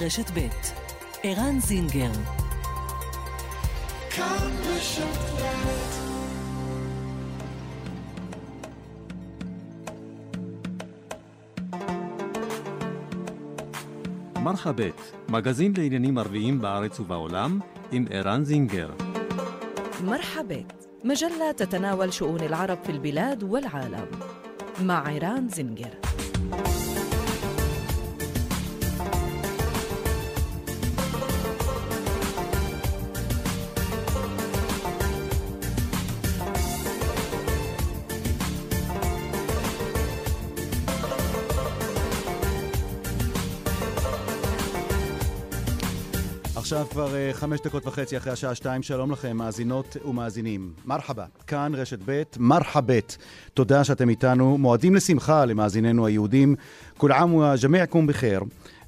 רשת ב' ערן זינגר מרחבת, מגזין לעניינים ערביים בארץ ובעולם, עם ערן זינגר. مرحبا مجلة تتناول شؤون العرب في البلاد والعالم مع عيران زنجر עכשיו כבר אה, חמש דקות וחצי אחרי השעה שתיים, שלום לכם, מאזינות ומאזינים. מרחבה, כאן רשת ב', מרחבת. תודה שאתם איתנו, מועדים לשמחה למאזיננו היהודים. כול עאם וג'מיעכום בחיר.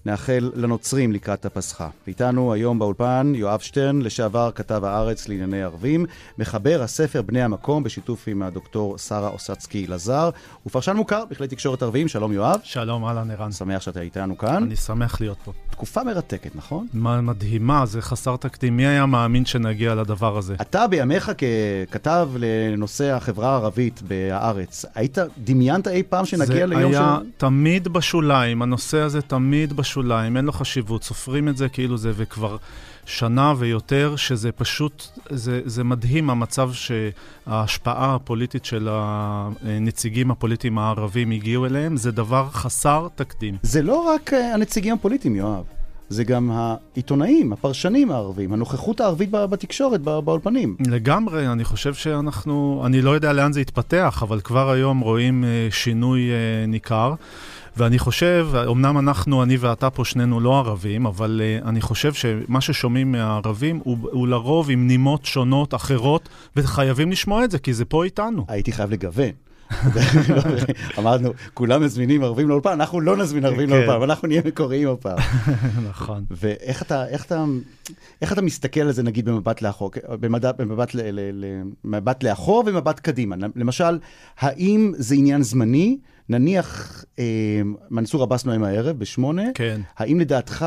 נאחל לנוצרים לקראת הפסחה. איתנו היום באולפן יואב שטרן, לשעבר כתב הארץ לענייני ערבים, מחבר הספר בני המקום בשיתוף עם הדוקטור שרה אוסצקי לזר, ופרשן מוכר בכלי תקשורת ערביים. שלום יואב. שלום, אהלן ערן. שמח שאתה איתנו כאן. אני שמח להיות פה. תקופה מרתקת, נכון? מה מדהימה, זה חסר תקדים. מי היה מאמין שנגיע לדבר הזה? אתה בימיך ככתב לנושא החברה הערבית בהארץ, היית, דמיינת אי פעם שנגיע ליום זה היה של... תמיד בשוליים, הנושא הזה תמיד בשוליים, אין לו חשיבות. סופרים את זה כאילו זה, וכבר שנה ויותר, שזה פשוט, זה, זה מדהים המצב שההשפעה הפוליטית של הנציגים הפוליטיים הערבים הגיעו אליהם, זה דבר חסר תקדים. זה לא רק אה, הנציגים הפוליטיים, יואב. זה גם העיתונאים, הפרשנים הערבים, הנוכחות הערבית בתקשורת, באולפנים. לגמרי, אני חושב שאנחנו, אני לא יודע לאן זה יתפתח, אבל כבר היום רואים אה, שינוי אה, ניכר. ואני חושב, אמנם אנחנו, אני ואתה פה שנינו לא ערבים, אבל uh, אני חושב שמה ששומעים מהערבים הוא, הוא לרוב עם נימות שונות, אחרות, וחייבים לשמוע את זה, כי זה פה איתנו. הייתי חייב לגוון. אמרנו, כולם מזמינים ערבים לאולפן, אנחנו לא נזמין ערבים כן. לאולפן, אבל אנחנו נהיה מקוריים הפעם. נכון. ואיך אתה, איך אתה, איך אתה מסתכל על זה, נגיד, במבט לאחור, במדע, במבט, ל, ל, ל, במבט לאחור ומבט קדימה? למשל, האם זה עניין זמני? נניח, אה, מנסור עבאס נואם הערב בשמונה, כן. האם לדעתך,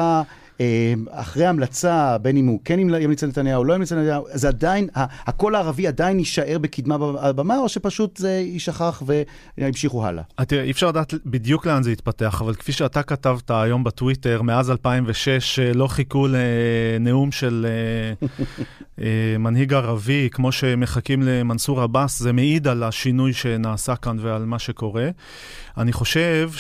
אחרי המלצה, בין אם הוא כן ימליץ על נתניהו או לא ימליץ על נתניהו, זה עדיין, הקול הערבי עדיין יישאר בקדמה בבמה, או שפשוט זה יישכח וימשיכו הלאה? אה, תראה, אי אפשר לדעת בדיוק לאן זה יתפתח, אבל כפי שאתה כתבת היום בטוויטר, מאז 2006 אה, לא חיכו לנאום של אה, מנהיג ערבי, כמו שמחכים למנסור עבאס, זה מעיד על השינוי שנעשה כאן ועל מה שקורה. אני חושב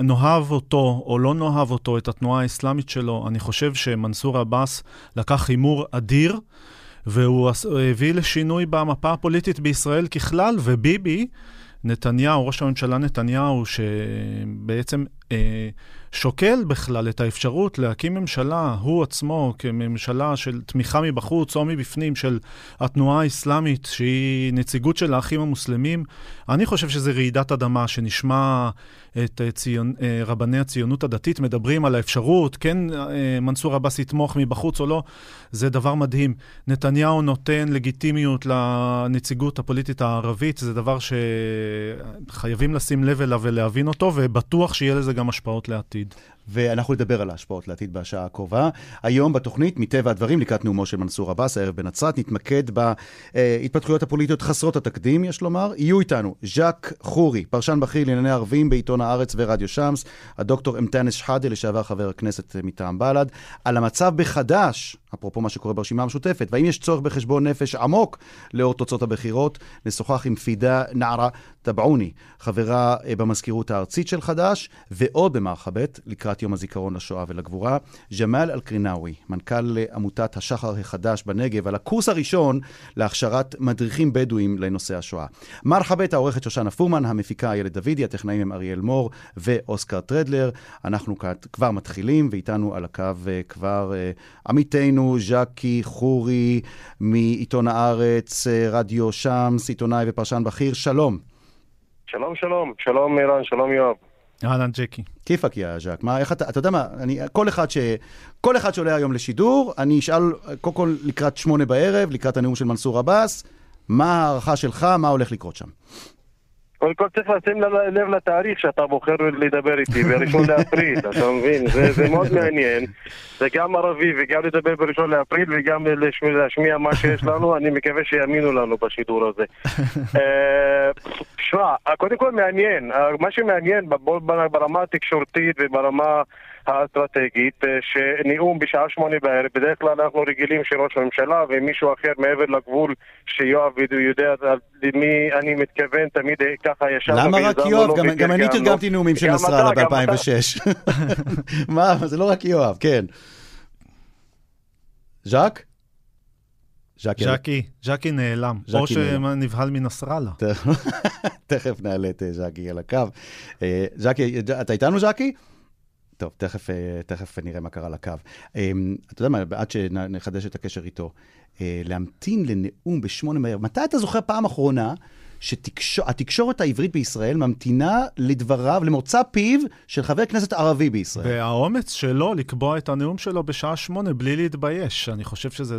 שנאהב אותו או לא נאהב אותו, את התנועה האסלאמית שלו, אני חושב שמנסור עבאס לקח הימור אדיר. והוא הביא לשינוי במפה הפוליטית בישראל ככלל, וביבי, נתניהו, ראש הממשלה נתניהו, שבעצם שוקל בכלל את האפשרות להקים ממשלה, הוא עצמו, כממשלה של תמיכה מבחוץ או מבפנים של התנועה האסלאמית, שהיא נציגות של האחים המוסלמים, אני חושב שזה רעידת אדמה, שנשמע את אה, ציון, אה, רבני הציונות הדתית מדברים על האפשרות, כן אה, מנסור עבאס יתמוך מבחוץ או לא, זה דבר מדהים. נתניהו נותן לגיטימיות לנציגות הפוליטית הערבית, זה דבר שחייבים לשים לב אליו ולהבין אותו, ובטוח שיהיה לזה גם השפעות לעתיד. ואנחנו נדבר על ההשפעות לעתיד בשעה הקרובה. היום בתוכנית, מטבע הדברים, לקראת נאומו של מנסור עבאס, הערב בנצרת, נתמקד בהתפתחויות הפוליטיות חסרות התקדים, יש לומר. יהיו איתנו ז'אק חורי, פרשן בכיר לענייני ערבים בעיתון הארץ ורדיו שמס, הדוקטור אמטאנס שחאדה, לשעבר חבר הכנסת מטעם בל"ד, על המצב בחד"ש, אפרופו מה שקורה ברשימה המשותפת, והאם יש צורך בחשבון נפש עמוק לאור תוצאות הבחירות, נשוחח עם פידה נערה טבעוני, חברה אה, במזכירות הארצית של חד"ש, ועוד במרחבת, לקראת יום הזיכרון לשואה ולגבורה, ג'מאל אלקרינאווי, מנכ"ל עמותת השחר החדש בנגב, על הקורס הראשון להכשרת מדריכים בדואים לנושא השואה. מרחבת, העורכת שושנה פורמן, המפיקה איילת דוידי, הטכנאים הם אריאל מור ואוסקר טרדלר. אנחנו כבר מתחילים, ואיתנו על הקו אה, כבר אה, עמיתנו ז'קי חורי מעיתון הארץ, אה, רדיו שמס, עיתונאי ופרשן בכיר, שלום. שלום, שלום. שלום, ערן, שלום, יואב. אהלן, ג'קי. כיפאק יא ז'ק, מה, איך אתה, אתה יודע מה, אני, כל אחד ש... כל אחד שעולה היום לשידור, אני אשאל, קודם כל לקראת שמונה בערב, לקראת הנאום של מנסור עבאס, מה ההערכה שלך, מה הולך לקרות שם? קודם כל צריך לשים לב לתאריך שאתה בוחר לדבר איתי, בראשון לאפריל, אתה מבין? זה, זה מאוד מעניין. זה גם ערבי וגם לדבר בראשון לאפריל וגם להשמיע מה שיש לנו, אני מקווה שיאמינו לנו בשידור הזה. תשמע, קודם כל מעניין, מה שמעניין ברמה התקשורתית וברמה... האסטרטגית, אה, שנאום בשעה שמונה בערב, בדרך כלל אנחנו רגילים שראש הממשלה ומישהו אחר מעבר לגבול, שיואב יודע למי אני מתכוון, תמיד ככה ישר... למה רק יואב? גם, גם אני תרגמתי נאומים של נסראללה ב-2006. מה, זה לא רק יואב, כן. ז'אק? ז'קי, ז'קי נעלם, או שנבהל מנסראללה. תכף נעלה את ז'קי על הקו. אה, ז'קי, אתה איתנו ז'קי? טוב, תכף, אה, תכף נראה מה קרה לקו. אמ, אתה יודע מה, עד שנחדש את הקשר איתו, אה, להמתין לנאום בשמונה מהר. מתי אתה זוכר פעם אחרונה שהתקשורת העברית בישראל ממתינה לדבריו, למוצא פיו של חבר כנסת ערבי בישראל? והאומץ שלו לקבוע את הנאום שלו בשעה שמונה בלי להתבייש. אני חושב שזה...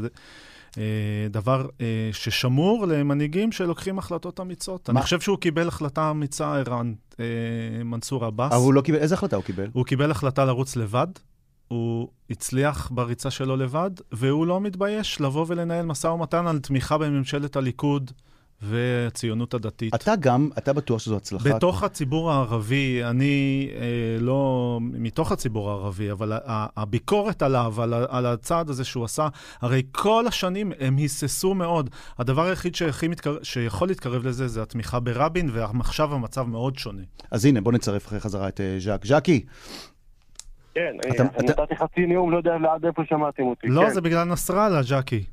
אה, דבר אה, ששמור למנהיגים שלוקחים החלטות אמיצות. מה? אני חושב שהוא קיבל החלטה אמיצה, ערן, אה, מנסור עבאס. אבל הוא לא קיבל, איזה החלטה הוא קיבל? הוא קיבל החלטה לרוץ לבד. הוא הצליח בריצה שלו לבד, והוא לא מתבייש לבוא ולנהל משא ומתן על תמיכה בממשלת הליכוד. והציונות הדתית. אתה גם, אתה בטוח שזו הצלחה? בתוך הציבור הערבי, אני אה, לא מתוך הציבור הערבי, אבל הביקורת עליו, על, על הצעד הזה שהוא עשה, הרי כל השנים הם היססו מאוד. הדבר היחיד מתקר... שיכול להתקרב לזה זה התמיכה ברבין, ועכשיו המצב מאוד שונה. אז הנה, בוא נצרף אחרי חזרה את אה, ז'אק. ז'אקי. כן, אתה, אני אתה... נתתי חצי נאום, לא יודע עד איפה שמעתם אותי. לא, כן. זה בגלל נסראללה, ז'אקי.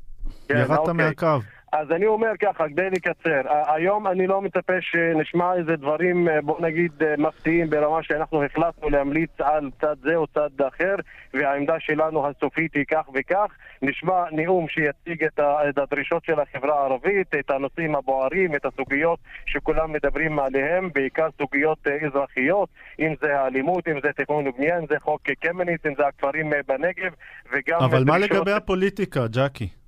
כן, ירדת אוקיי. מהקו. אז אני אומר ככה, כדי לקצר, היום אני לא מצפה שנשמע איזה דברים, אה, בוא נגיד, אה, מפתיעים ברמה שאנחנו החלטנו להמליץ על צד זה או צד אחר, והעמדה שלנו הסופית היא כך וכך. נשמע נאום שיציג את הדרישות של החברה הערבית, את הנושאים הבוערים, את הסוגיות שכולם מדברים עליהם, בעיקר סוגיות אה, אזרחיות, אם זה האלימות, אם זה תכנון ובנייה, אם זה חוק קמיניץ, אם זה הכפרים בנגב, וגם... אבל מה לגבי הפוליטיקה, ג'קי?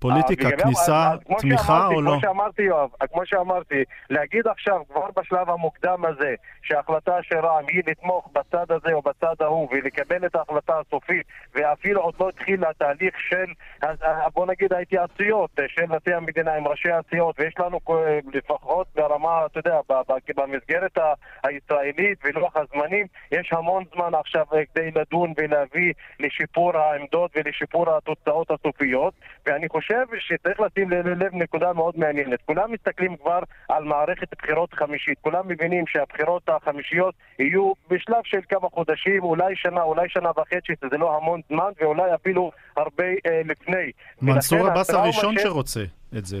פוליטיקה, אה, כניסה, תמיכה או לא? כמו שאמרתי, יואב, כמו שאמרתי, להגיד עכשיו, כבר בשלב המוקדם הזה, שההחלטה של רע"מ היא לתמוך בצד הזה או בצד ההוא ולקבל את ההחלטה הסופית, ואפילו עוד לא התחיל התהליך של, בוא נגיד, ההתייעצויות של נשיא המדינה עם ראשי הסיעות, ויש לנו לפחות ברמה, אתה יודע, במסגרת הישראלית ולוח הזמנים, יש המון זמן עכשיו כדי לדון ולהביא לשיפור העמדות ולשיפור התוצאות הסופיות, ואני חושב חושב שצריך לשים לב נקודה מאוד מעניינת. כולם מסתכלים כבר על מערכת בחירות חמישית. כולם מבינים שהבחירות החמישיות יהיו בשלב של כמה חודשים, אולי שנה, אולי שנה וחצי, שזה לא המון זמן, ואולי אפילו הרבה אה, לפני. מנסור עבאס הראשון של... שרוצה. את זה.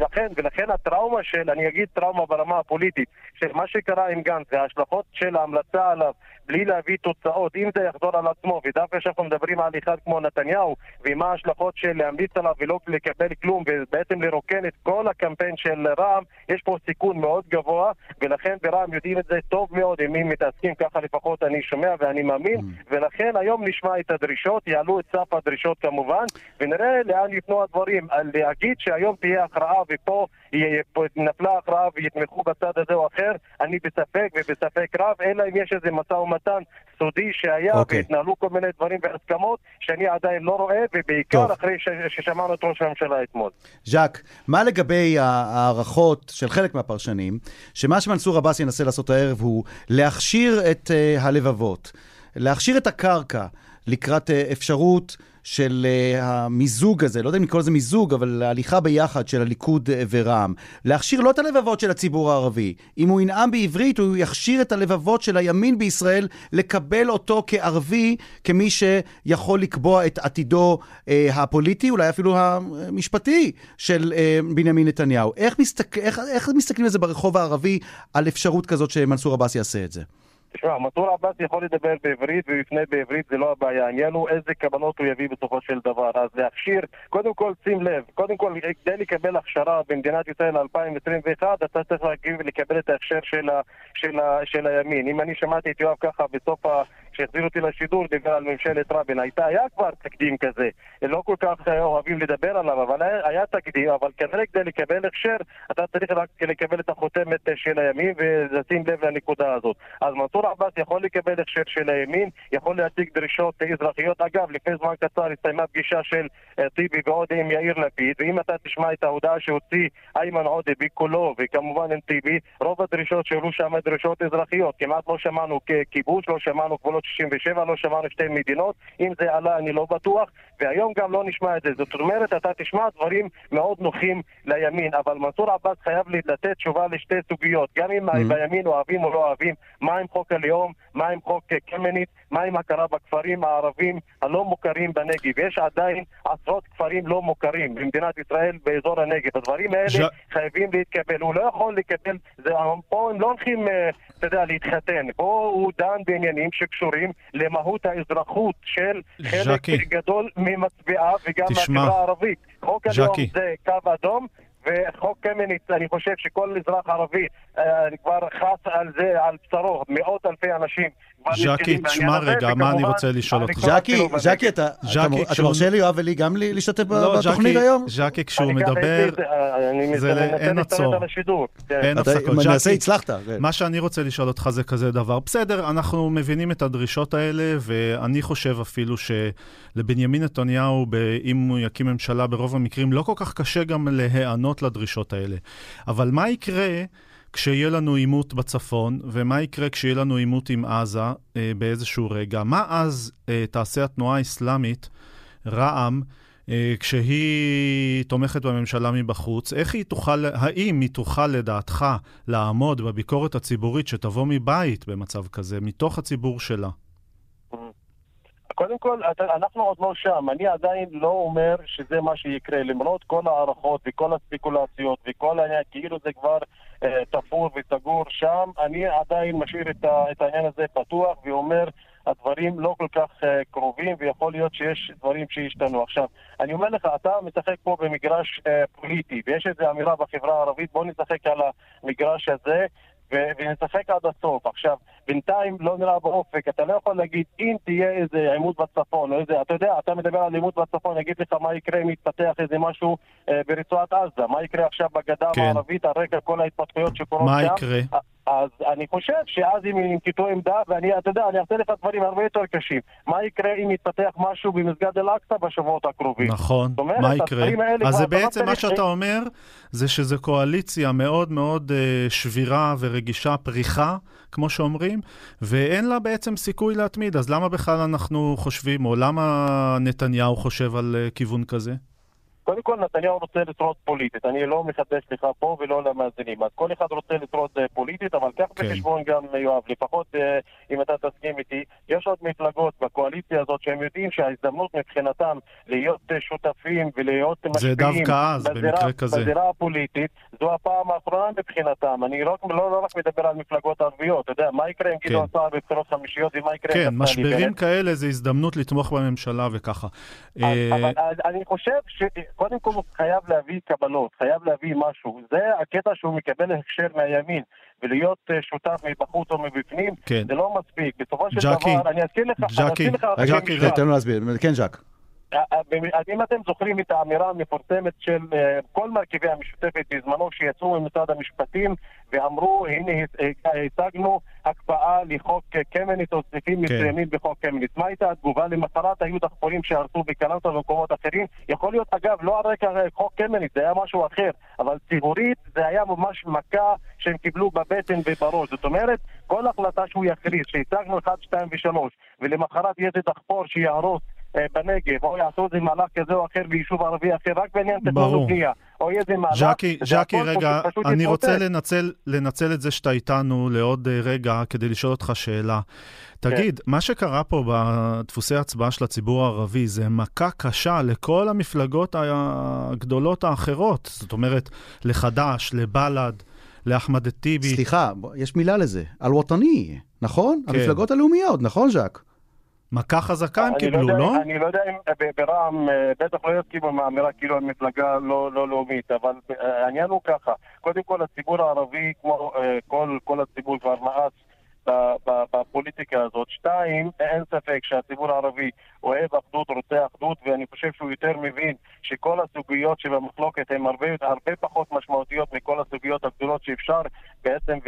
לכן, ולכן הטראומה של, אני אגיד טראומה ברמה הפוליטית, של מה שקרה עם גנץ וההשלכות של ההמלצה עליו בלי להביא תוצאות, אם זה יחזור על עצמו, ודווקא כשאנחנו מדברים על אחד כמו נתניהו, ומה ההשלכות של להמליץ עליו ולא לקבל כלום, ובעצם לרוקן את כל הקמפיין של רע"מ, יש פה סיכון מאוד גבוה, ולכן ברע"מ יודעים את זה טוב מאוד, אם הם מתעסקים ככה לפחות אני שומע ואני מאמין, mm. ולכן היום נשמע את הדרישות, יעלו את סף הדרישות כמובן, ונראה לאן יפנו הדברים. להגיד שהיום תהיה הכרעה ופה נפלה הכרעה ויתמכו בצד הזה או אחר, אני בספק ובספק רב, אלא אם יש איזה משא ומתן סודי שהיה okay. אוקיי. והתנהלו כל מיני דברים והסכמות שאני עדיין לא רואה, ובעיקר טוב. אחרי ש- ששמענו את ראש הממשלה אתמול. ז'אק, מה לגבי ההערכות של חלק מהפרשנים, שמה שמנסור עבאס ינסה לעשות הערב הוא להכשיר את uh, הלבבות, להכשיר את הקרקע לקראת uh, אפשרות... של uh, המיזוג הזה, לא יודע אם לקרוא לזה מיזוג, אבל ההליכה ביחד של הליכוד uh, ורע"מ. להכשיר לא את הלבבות של הציבור הערבי. אם הוא ינאם בעברית, הוא יכשיר את הלבבות של הימין בישראל לקבל אותו כערבי, כמי שיכול לקבוע את עתידו uh, הפוליטי, אולי אפילו המשפטי, של uh, בנימין נתניהו. איך, מסתכל, איך, איך מסתכלים על זה ברחוב הערבי, על אפשרות כזאת שמנסור עבאס יעשה את זה? תשמע, מנסור עבאס יכול לדבר בעברית ויפנה בעברית, זה לא הבעיה. העניין הוא איזה כוונות הוא יביא בסופו של דבר. אז להכשיר, קודם כל שים לב, קודם כל כדי לקבל הכשרה במדינת ישראל 2021, אתה צריך להגיב ולקבל את ההכשר של, ה, של, ה, של הימין. אם אני שמעתי את יואב ככה בסוף שהחזיר אותי לשידור, דיבר על ממשלת רבין. הייתה, היה כבר תקדים כזה. לא כל כך אוהבים לדבר עליו, אבל היה, היה תקדים, אבל כנראה כדי לקבל הכשר, אתה צריך רק לקבל את החותמת של הימין ולשים לב לנקודה הזאת. אז מנסור עבאס יכול לקבל הכשר של הימין, יכול להציג דרישות אזרחיות. אגב, לפני זמן קצר הסתיימה פגישה של אה, טיבי ועוד עם יאיר לפיד, ואם אתה תשמע את ההודעה שהוציא איימן עודה בקולו, וכמובן עם טיבי, רוב הדרישות שהועלו שם דרישות אזרחיות. כמעט לא שמענו כיבוש, לא שמענו גבולות 67, לא שמענו שתי מדינות. אם זה עלה אני לא בטוח, והיום גם לא נשמע את זה. זאת אומרת, אתה תשמע דברים מאוד נוחים לימין, אבל מנסור עבאס חייב לתת תשובה לשתי סוגיות. גם אם mm-hmm. בימין אוהבים או לא אוהבים, מה עם חוק הלאום, מה עם חוק קמיניץ, מה עם הכרה בכפרים הערבים הלא מוכרים בנגב. יש עדיין עשרות כפרים לא מוכרים במדינת ישראל באזור הנגב. הדברים האלה ש... חייבים להתקבל. הוא לא יכול לקבל, זה, פה הם לא הולכים, אה, אתה יודע, להתחתן. פה הוא דן בעניינים שקשורים למהות האזרחות של חלק גדול ממצביעיו וגם מהחברה הערבית. חוק הלאום זה קו אדום. וחוק קמיניץ, אני חושב שכל אזרח ערבי אה, כבר חס על זה, על בשרו, מאות אלפי אנשים ז'קי, תשמע רגע, מה אני רוצה לשאול אותך? ז'קי, ז'קי, אתה מרשה לי, יואב ולי, גם להשתתף בתוכנית היום? ז'קי, כשהוא מדבר, זה אין עצור. כן. אין הפסקות. מנסה, הצלחת. מה שאני רוצה לשאול אותך זה כזה דבר. בסדר, אנחנו מבינים את הדרישות האלה, ואני חושב אפילו שלבנימין נתניהו, אם הוא יקים ממשלה, ברוב המקרים לא כל כך קשה גם להיענות לדרישות האלה. אבל מה יקרה... כשיהיה לנו עימות בצפון, ומה יקרה כשיהיה לנו עימות עם עזה אה, באיזשהו רגע? מה אז אה, תעשה התנועה האסלאמית, רע"מ, אה, כשהיא תומכת בממשלה מבחוץ? איך היא תוכל, האם היא תוכל לדעתך לעמוד בביקורת הציבורית שתבוא מבית במצב כזה, מתוך הציבור שלה? קודם כל, אנחנו עוד לא שם. אני עדיין לא אומר שזה מה שיקרה, למרות כל ההערכות וכל הספקולציות וכל העניין, כאילו זה כבר אה, תפור וסגור שם, אני עדיין משאיר את, את העניין הזה פתוח ואומר, הדברים לא כל כך uh, קרובים ויכול להיות שיש דברים שישתנו. עכשיו, אני אומר לך, אתה משחק פה במגרש uh, פוליטי ויש איזו אמירה בחברה הערבית, בוא נשחק על המגרש הזה ונשחק עד הסוף. עכשיו, בינתיים לא נראה באופק, אתה לא יכול להגיד אם תהיה איזה עימות בצפון, או איזה, אתה יודע, אתה מדבר על עימות בצפון, אני אגיד לך מה יקרה אם יתפתח איזה משהו אה, ברצועת עזה, מה יקרה עכשיו בגדה כן. המערבית על רקע כל ההתפתחויות שקורות שם. מה יקרה? אז אני חושב שאז אם ינקטו עמדה, ואני, אתה יודע, אני אעשה לך דברים הרבה יותר קשים. מה יקרה אם יתפתח משהו במסגד אל-אקצא בשבועות הקרובים? נכון, אומרת, מה יקרה? אז זה בעצם מה שאתה אומר, זה שזו קואליציה מאוד מאוד uh, שבירה ורגישה, פריחה, כמו שאומרים, ואין לה בעצם סיכוי להתמיד. אז למה בכלל אנחנו חושבים, או למה נתניהו חושב על uh, כיוון כזה? קודם כל, נתניהו רוצה לשרוד פוליטית. אני לא מחדש לך פה ולא למאזינים. אז כל אחד רוצה לשרוד uh, פוליטית, אבל קח כן. בחשבון גם, יואב, לפחות uh, אם אתה תסכים איתי, יש עוד מפלגות בקואליציה הזאת שהם יודעים שההזדמנות מבחינתם להיות שותפים ולהיות משפיעים... זה דווקא אז, בזירה, במקרה כזה. בזירה הפוליטית, זו הפעם האחרונה מבחינתם. אני לא, לא, לא רק מדבר על מפלגות ערביות, אתה יודע, מה יקרה עם כן. גדעון סער בבחירות חמישיות ומה יקרה כן. כן, משברים כאלה זה הזדמנות לתמוך בממשלה וככה. אבל אני חושב ש... קודם כל הוא חייב להביא קבלות, חייב להביא משהו. זה הקטע שהוא מקבל הכשר מהימין. ולהיות אה, שותף מבחוץ או מבפנים, כן. זה לא מספיק. בסופו של ג'קי, דבר, אני אזכיר לך... ג'קי, ג'קי, תן לו להסביר. כן, ז'ק. אה, אה, אם אתם זוכרים את האמירה המפורסמת של כל מרכיבי המשותפת בזמנו שיצאו ממשרד המשפטים ואמרו, הנה השגנו הקפאה לחוק קמיניץ או סעיפים כן. מסוימים בחוק קמיניץ. מה הייתה התגובה? למחרת היו דחפורים שהרסו בקלנטה ובמקומות אחרים. יכול להיות, אגב, לא על רקע חוק קמיניץ, זה היה משהו אחר, אבל ציבורית זה היה ממש מכה שהם קיבלו בבטן ובראש. זאת אומרת, כל החלטה שהוא יכריז, שהצגנו 1, 2 ו-3, ולמחרת יהיה דחפור שיהרוס אה, בנגב, או יעשו איזה מהלך כזה או אחר ביישוב ערבי אחר, רק בעניין תכנון בנייה, או איזה מהלך... ז'קי, ז'קי, רגע, פשוט אני רוצה לנצל, לנצל את זה שאתה איתנו לעוד אה, רגע כדי לשאול אותך שאלה. תגיד, כן. מה שקרה פה בדפוסי ההצבעה של הציבור הערבי זה מכה קשה לכל המפלגות הגדולות האחרות. זאת אומרת, לחד"ש, לבל"ד. לאחמד טיבי. סליחה, יש מילה לזה, על-וטני, נכון? כן. המפלגות הלאומיות, נכון, ז'אק? מכה חזקה הם קיבלו, לא, לא? אני לא יודע אם אה, ברע"מ אה, בטח לא יסכימו עם האמירה כאילו הם מפלגה לא, לא לאומית, אבל אה, העניין הוא ככה, קודם כל הציבור הערבי, כמו כל, כל הציבור כבר מאס בפוליטיקה הזאת. שתיים, אין ספק שהציבור הערבי אוהב אחדות, רוצה אחדות, ואני חושב שהוא יותר מבין שכל הסוגיות שבמחלוקת הן הרבה, הרבה פחות משמעותיות מכל הסוגיות הגדולות שאפשר בעצם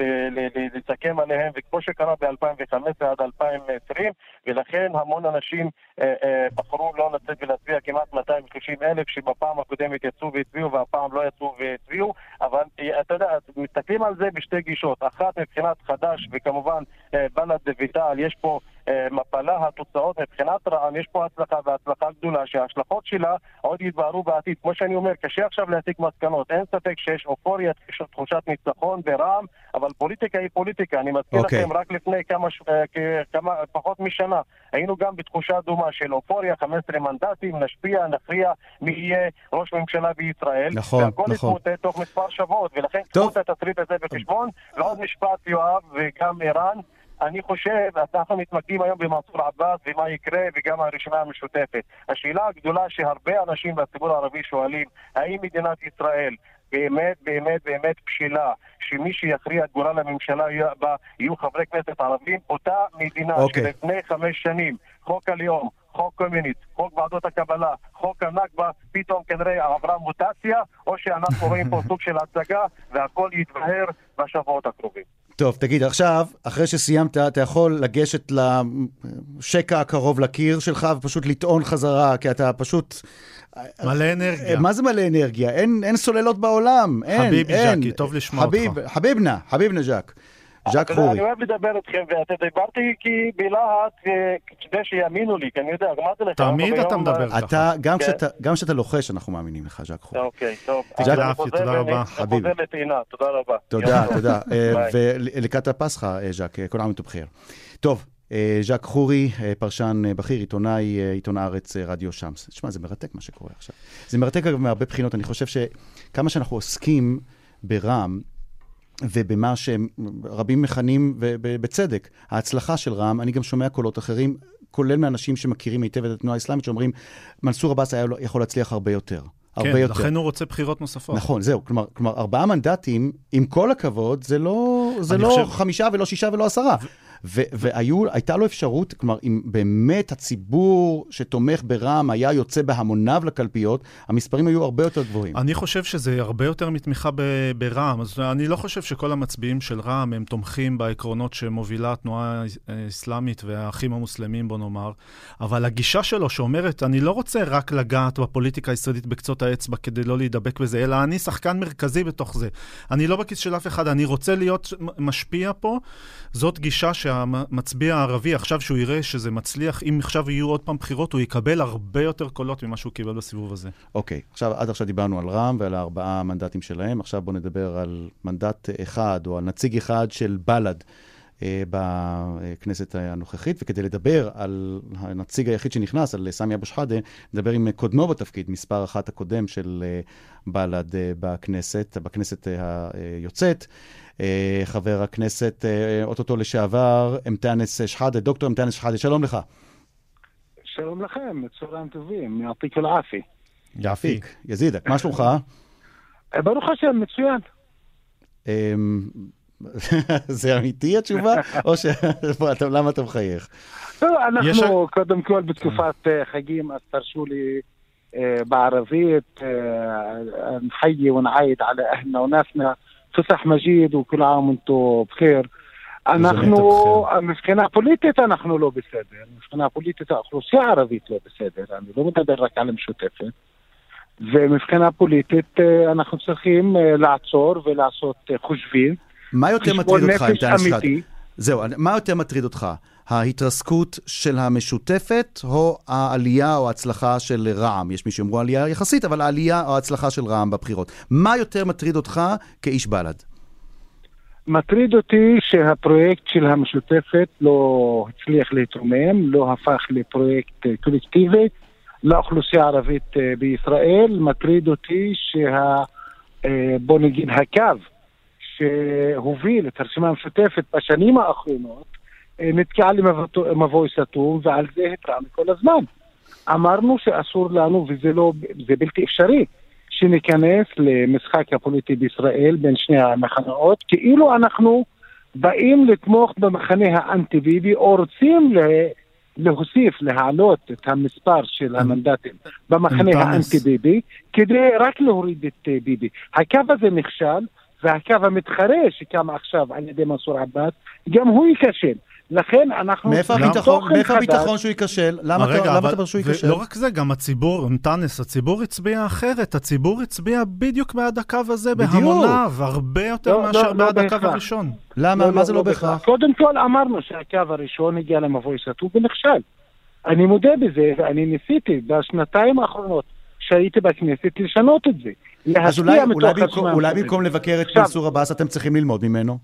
לסכם עליהן, וכמו שקרה ב-2015 עד 2020, ולכן המון אנשים אה, אה, בחרו לא לצאת ולהצביע, כמעט 230 אלף שבפעם הקודמת יצאו והצביעו והפעם לא יצאו והצביעו, אבל אה, אתה יודע, מסתכלים על זה בשתי גישות. אחת מבחינת חד"ש, וכמובן בל"ד ותע"ל, יש פה אה, מפלה התוצאות מבחינת רע"מ, יש פה הצלחה והצלחה גדולה שההשלכות שלה עוד יתבהרו בעתיד. כמו שאני אומר, קשה עכשיו להסיק מסקנות. אין ספק שיש אופוריה, יש תחושת ניצחון ברע"מ, אבל פוליטיקה היא פוליטיקה. אני מזכיר okay. אוקיי. לכם, רק לפני כמה, כמה, פחות משנה, היינו גם בתחושה דומה של אופוריה, 15 מנדטים, נשפיע, נכריע מי יהיה ראש ממשלה בישראל. נכון, והכל נכון. והכל יתמוטט תוך מספר שבועות, ולכן קחו את התסריט הזה בחשבון. ועוד משפט, יואב, וגם ערן. אני חושב, אנחנו מתמקדים היום במנסור עבאס ומה יקרה וגם הרשימה המשותפת. השאלה הגדולה שהרבה אנשים בציבור הערבי שואלים, האם מדינת ישראל באמת באמת באמת בשלה שמי שיכריע את גורל הממשלה בה יהיו חברי כנסת ערבים, אותה מדינה okay. אוקיי. שלפני חמש שנים, חוק הלאום, חוק קומיוניסט, חוק ועדות הקבלה, חוק הנכבה, פתאום כנראה עברה מוטציה, או שאנחנו רואים פה סוג של הצגה והכל יתבהר בשבועות הקרובים. טוב, תגיד, עכשיו, אחרי שסיימת, אתה יכול לגשת לשקע הקרוב לקיר שלך ופשוט לטעון חזרה, כי אתה פשוט... מלא אנרגיה. מה זה מלא אנרגיה? אין, אין סוללות בעולם, אין, חביבי אין. ז'קי, טוב לשמוע חביב, אותך. חביבנה, חביבנה ז'ק. ז'ק חורי. אני אוהב לדבר איתכם, ואתה דיברתי כי בלהט, אה, כדי שיאמינו לי, כי אני יודע, אמרתי לך. תמיד אתה מדבר ככה. אתה, גם כשאתה לוחש, אנחנו מאמינים לך, ז'ק חורי. אוקיי, טוב. תודה רבה. חביבי. תודה רבה. תודה, תודה. אה, ולקראת הפסחא, אה, ז'ק, כל העם בחיר. טוב. ז'ק חורי, פרשן בכיר, עיתונאי, עיתון הארץ, רדיו שמס. תשמע, זה מרתק מה שקורה עכשיו. זה מרתק אגב מהרבה בחינות. אני חושב שכמה שאנחנו עוסקים ברע"מ, ובמה שרבים מכנים, ובצדק, ההצלחה של רע"מ, אני גם שומע קולות אחרים, כולל מאנשים שמכירים היטב את התנועה האסלאמית, שאומרים, מנסור עבאס היה יכול להצליח הרבה יותר. הרבה כן, יותר. לכן הוא רוצה בחירות נוספות. נכון, זהו. כלומר, כלומר ארבעה מנדטים, עם כל הכבוד, זה לא, זה לא חושב... חמישה ולא שישה ולא עשרה. ו... והייתה לו אפשרות, כלומר, אם באמת הציבור שתומך ברע"מ היה יוצא בהמוניו לקלפיות, המספרים היו הרבה יותר גבוהים. אני חושב שזה הרבה יותר מתמיכה ברע"מ. אני לא חושב שכל המצביעים של רע"מ הם תומכים בעקרונות שמובילה התנועה האסלאמית והאחים המוסלמים, בוא נאמר, אבל הגישה שלו שאומרת, אני לא רוצה רק לגעת בפוליטיקה הישראלית בקצות האצבע כדי לא להידבק בזה, אלא אני שחקן מרכזי בתוך זה. אני לא בכיס של אף אחד, אני רוצה להיות משפיע פה. זאת גישה ש... שהמצביע הערבי, עכשיו שהוא יראה שזה מצליח, אם עכשיו יהיו עוד פעם בחירות, הוא יקבל הרבה יותר קולות ממה שהוא קיבל בסיבוב הזה. אוקיי, okay. עכשיו, עד עכשיו דיברנו על רע"מ ועל הארבעה מנדטים שלהם, עכשיו בואו נדבר על מנדט אחד, או על נציג אחד של בל"ד. אה, בכנסת הנוכחית, וכדי לדבר על הנציג היחיד שנכנס, על סמי אבו שחאדה, נדבר עם קודמו בתפקיד, מספר אחת הקודם של אה, בל"ד אה, בכנסת, בכנסת היוצאת. אה, חבר הכנסת, אה, אוטוטו לשעבר, אמתנס שחאדה, דוקטור אמתנס שחאדה, שלום לך. שלום לכם, צהריים טובים, יעתיק אל-עפי. יעפיק, יזידק, מה שלומך? אה, ברוך השם, מצוין. אמ, זה אמיתי התשובה? או ש... למה אתה מחייך? לא, אנחנו קודם כל בתקופת חגים, אז תרשו לי בערבית, נחי ונעיד על אהלנה ונאסנה. סוסח מג'יד, וכל עام ואנתו בخير. אנחנו, מבחינה פוליטית אנחנו לא בסדר, מבחינה פוליטית האוכלוסייה הערבית לא בסדר, אני לא מדבר רק על המשותפת. ומבחינה פוליטית אה, אנחנו צריכים אה, לעצור ולעשות אה, חושבים. מה יותר מטריד אותך, אם תענה שלך? זהו, מה יותר מטריד אותך? ההתרסקות של המשותפת, או העלייה או ההצלחה של רע"מ? יש מי שאומרו עלייה יחסית, אבל העלייה או ההצלחה של רע"מ בבחירות. מה יותר מטריד אותך כאיש בל"ד? מטריד אותי שהפרויקט של המשותפת לא הצליח להתרומם, לא הפך לפרויקט קולקטיבי לאוכלוסייה הערבית אה, בישראל. מטריד אותי שה... אה, בוא נגיד הקו שהוביל את הרשימה המשותפת בשנים האחרונות נתקעה למבוי סתום, ועל זה התרענו כל הזמן. אמרנו שאסור לנו, וזה לא, זה בלתי אפשרי, שניכנס למשחק הפוליטי בישראל בין שני המחנות, כאילו אנחנו באים לתמוך במחנה האנטי-ביבי, או רוצים לה, להוסיף, להעלות את המספר של המנדטים במחנה אנטאנס. האנטי-ביבי, כדי רק להוריד את אה, ביבי. הקו הזה נכשל, והקו המתחרה שקם עכשיו על ידי מנסור עבאס, גם הוא ייכשל. לכן אנחנו... מאיפה הביטחון, מאיפה חדש. הביטחון שהוא ייכשל? למה אתה רגע, למה אבל- אתה אומר שהוא ייכשל? ולא רק זה, גם הציבור, אנטאנס, הציבור הצביע אחרת. הציבור הצביע בדיוק בעד הקו הזה. בהמוניו, הרבה יותר לא, מאשר לא, לא בעד הקו בהכרח. הראשון. למה? מה זה לא בהכרח? קודם כל אמרנו שהקו הראשון הגיע למבוי סתום ונכשל. אני מודה בזה, ואני ניסיתי בשנתיים האחרונות שהייתי בכנסת לשנות את זה. אז אולי, אולי, במקום. אולי במקום לבקר את מנסור עבאס, אתם צריכים ללמוד ממנו.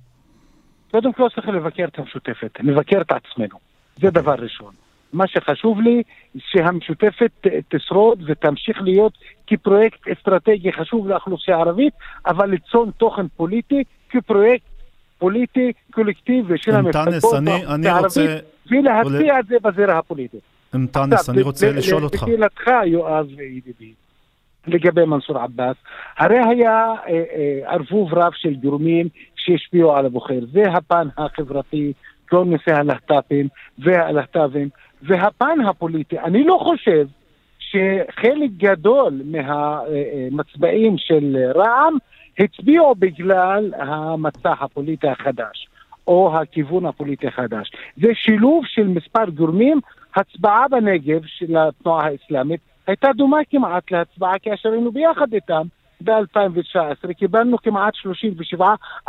קודם כל צריך לבקר את המשותפת, לבקר את עצמנו. זה דבר ראשון. מה שחשוב לי, שהמשותפת תשרוד ותמשיך להיות כפרויקט אסטרטגי חשוב לאוכלוסייה הערבית, אבל ליצור תוכן פוליטי כפרויקט פוליטי קולקטיבי של המפלגות הערבית, ולהציע את זה בזירה הפוליטית. אנטאנס, אני רוצה לשאול אותך. לשאלתך, יואב ידידי, לגבי מנסור עבאס, הרי היה אה, אה, ערבוב רב של גורמים שהשפיעו על הבוחר. זה הפן החברתי, כל נושא הלהט"בים והלהט"בים, והפן הפוליטי. אני לא חושב שחלק גדול מהמצביעים של רע"מ הצביעו בגלל המצע הפוליטי החדש. או הכיוון הפוליטי החדש. זה שילוב של מספר גורמים. הצבעה בנגב של התנועה האסלאמית הייתה דומה כמעט להצבעה כאשר היינו ביחד איתם ב-2019. קיבלנו כמעט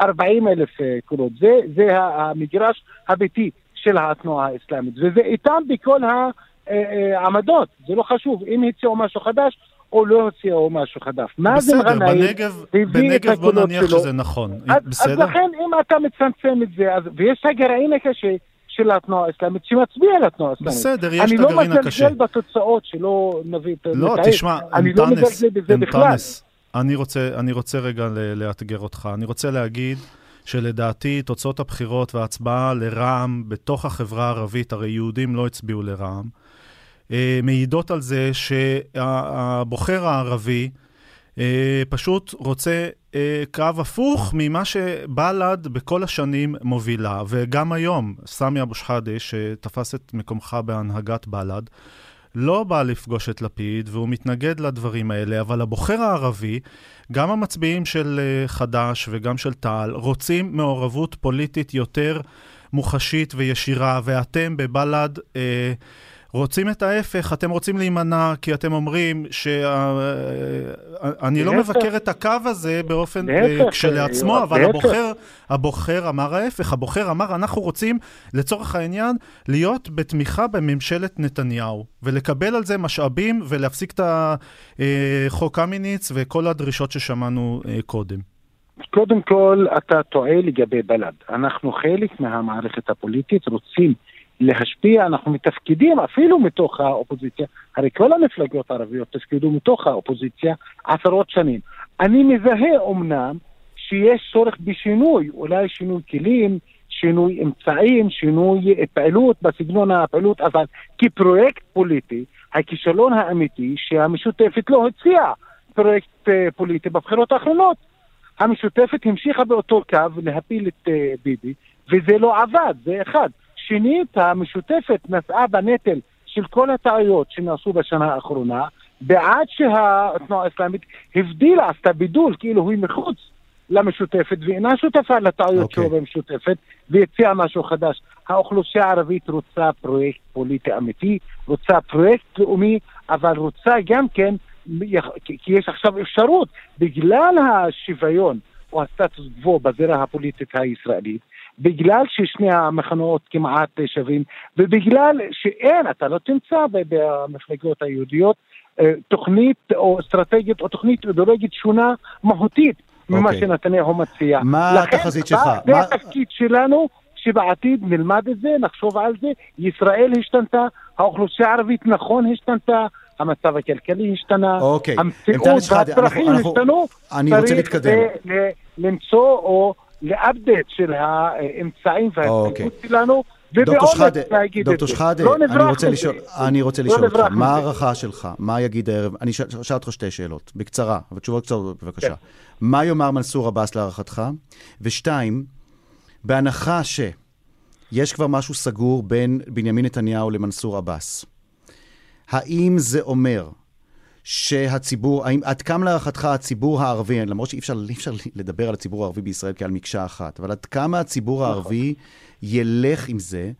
37-40 אלף אה, קולות. זה, זה המגרש הביתי של התנועה האסלאמית. וזה איתם בכל העמדות. זה לא חשוב אם הציעו משהו חדש או לא הציעו משהו חדש. מאזן גנאים בנגב, הביא את בנגב בוא הקולות נניח שלו. שזה נכון. אז, אז בסדר? לכן אם אתה מצמצם את זה, אז, ויש הגרעין הקשה של התנועה האסלאמית שמצביע לתנועה האסלאמית. בסדר, יש אני את לא הגרעין הקשה. מזלזל בתוצאות שלא נביא את לא. תשמע, אני לא אנטאנס, מזלזל בזה בכלל. אנטאנס, אני רוצה, אני רוצה רגע לאתגר אותך. אני רוצה להגיד שלדעתי תוצאות הבחירות וההצבעה לרע"מ בתוך החברה הערבית, הרי יהודים לא הצביעו לרע"מ, אה, מעידות על זה שהבוחר הערבי פשוט רוצה אה, קו הפוך ממה שבל"ד בכל השנים מובילה, וגם היום, סמי אבו שחאדה, שתפס את מקומך בהנהגת בל"ד, לא בא לפגוש את לפיד, והוא מתנגד לדברים האלה, אבל הבוחר הערבי, גם המצביעים של אה, חד"ש וגם של תע"ל, רוצים מעורבות פוליטית יותר מוחשית וישירה, ואתם בבל"ד... אה, רוצים את ההפך, אתם רוצים להימנע, כי אתם אומרים שאני לא. מבקר את הקו הזה באופן אה, כשלעצמו, אה, אבל. הבוחר, הבוחר אמר ההפך, הבוחר אמר, אנחנו רוצים, לצורך העניין, להיות בתמיכה בממשלת נתניהו, ולקבל על זה משאבים ולהפסיק את אה, חוק קמיניץ וכל הדרישות ששמענו אה, קודם. קודם כל, אתה טועה לגבי בל"ד. אנחנו חלק מהמערכת הפוליטית, רוצים להשפיע, אנחנו מתפקידים אפילו מתוך האופוזיציה. הרי כל המפלגות הערביות תפקדו מתוך האופוזיציה עשרות שנים. אני מזהה אומנם שיש צורך בשינוי, אולי שינוי כלים, שינוי אמצעים, שינוי פעילות בסגנון הפעילות, אבל כפרויקט פוליטי, הכישלון האמיתי שהמשותפת לא הציעה פרויקט אה, פוליטי בבחירות האחרונות. המשותפת המשיכה באותו קו להפיל את אה, ביבי, וזה לא עבד, זה אחד. שנית, המשותפת נשאה בנטל של כל הטעויות שנעשו בשנה האחרונה, בעד שהתנועה האסלאמית הבדילה, עשתה בידול, כאילו היא מחוץ למשותפת ואינה שותפה לטעויות אוקיי. שלו במשותפת, והציעה משהו חדש. האוכלוסייה הערבית רוצה פרויקט פוליטי אמיתי, רוצה פרויקט לאומי, אבל רוצה גם כן, כי יש עכשיו אפשרות, בגלל השוויון או הסטטוס קוו בזירה הפוליטית הישראלית, בגלל ששני המחנות כמעט שווים, ובגלל שאין, אתה לא תמצא במפלגות היהודיות אה, תוכנית או אסטרטגית או תוכנית אידיאולוגית שונה מהותית ממה אוקיי. שנתניהו מציע. מה לכן, התחזית שלך? זה מה- התפקיד שלנו, שבעתיד נלמד את זה, נחשוב על זה. ישראל השתנתה, האוכלוסייה הערבית נכון השתנתה, המצב הכלכלי השתנה, אוקיי. המציאות והצרכים השתנו. אני רוצה להתקדם. ל- למצוא או לאפדט של האמצעים וההתנגדות שלנו. דוקטור ובאומץ שחאדה, להגיד את דוקטור זה. שחאדה, לא אני רוצה מזה. לשאול, אני רוצה לא לשאול אותך, מה. ההערכה שלך? מה יגיד הערב? אני אשאל אותך שתי שאלות, בקצרה, אבל תשובות קצרות בבקשה. כן. מה יאמר מנסור עבאס להערכתך? ושתיים, בהנחה שיש כבר משהו סגור בין בנימין נתניהו למנסור עבאס, האם זה אומר שהציבור, האם, עד כמה להערכתך הציבור הערבי, למרות שאי אפשר, אפשר לדבר על הציבור הערבי בישראל כעל מקשה אחת, אבל עד כמה הציבור נכון. הערבי ילך עם זה,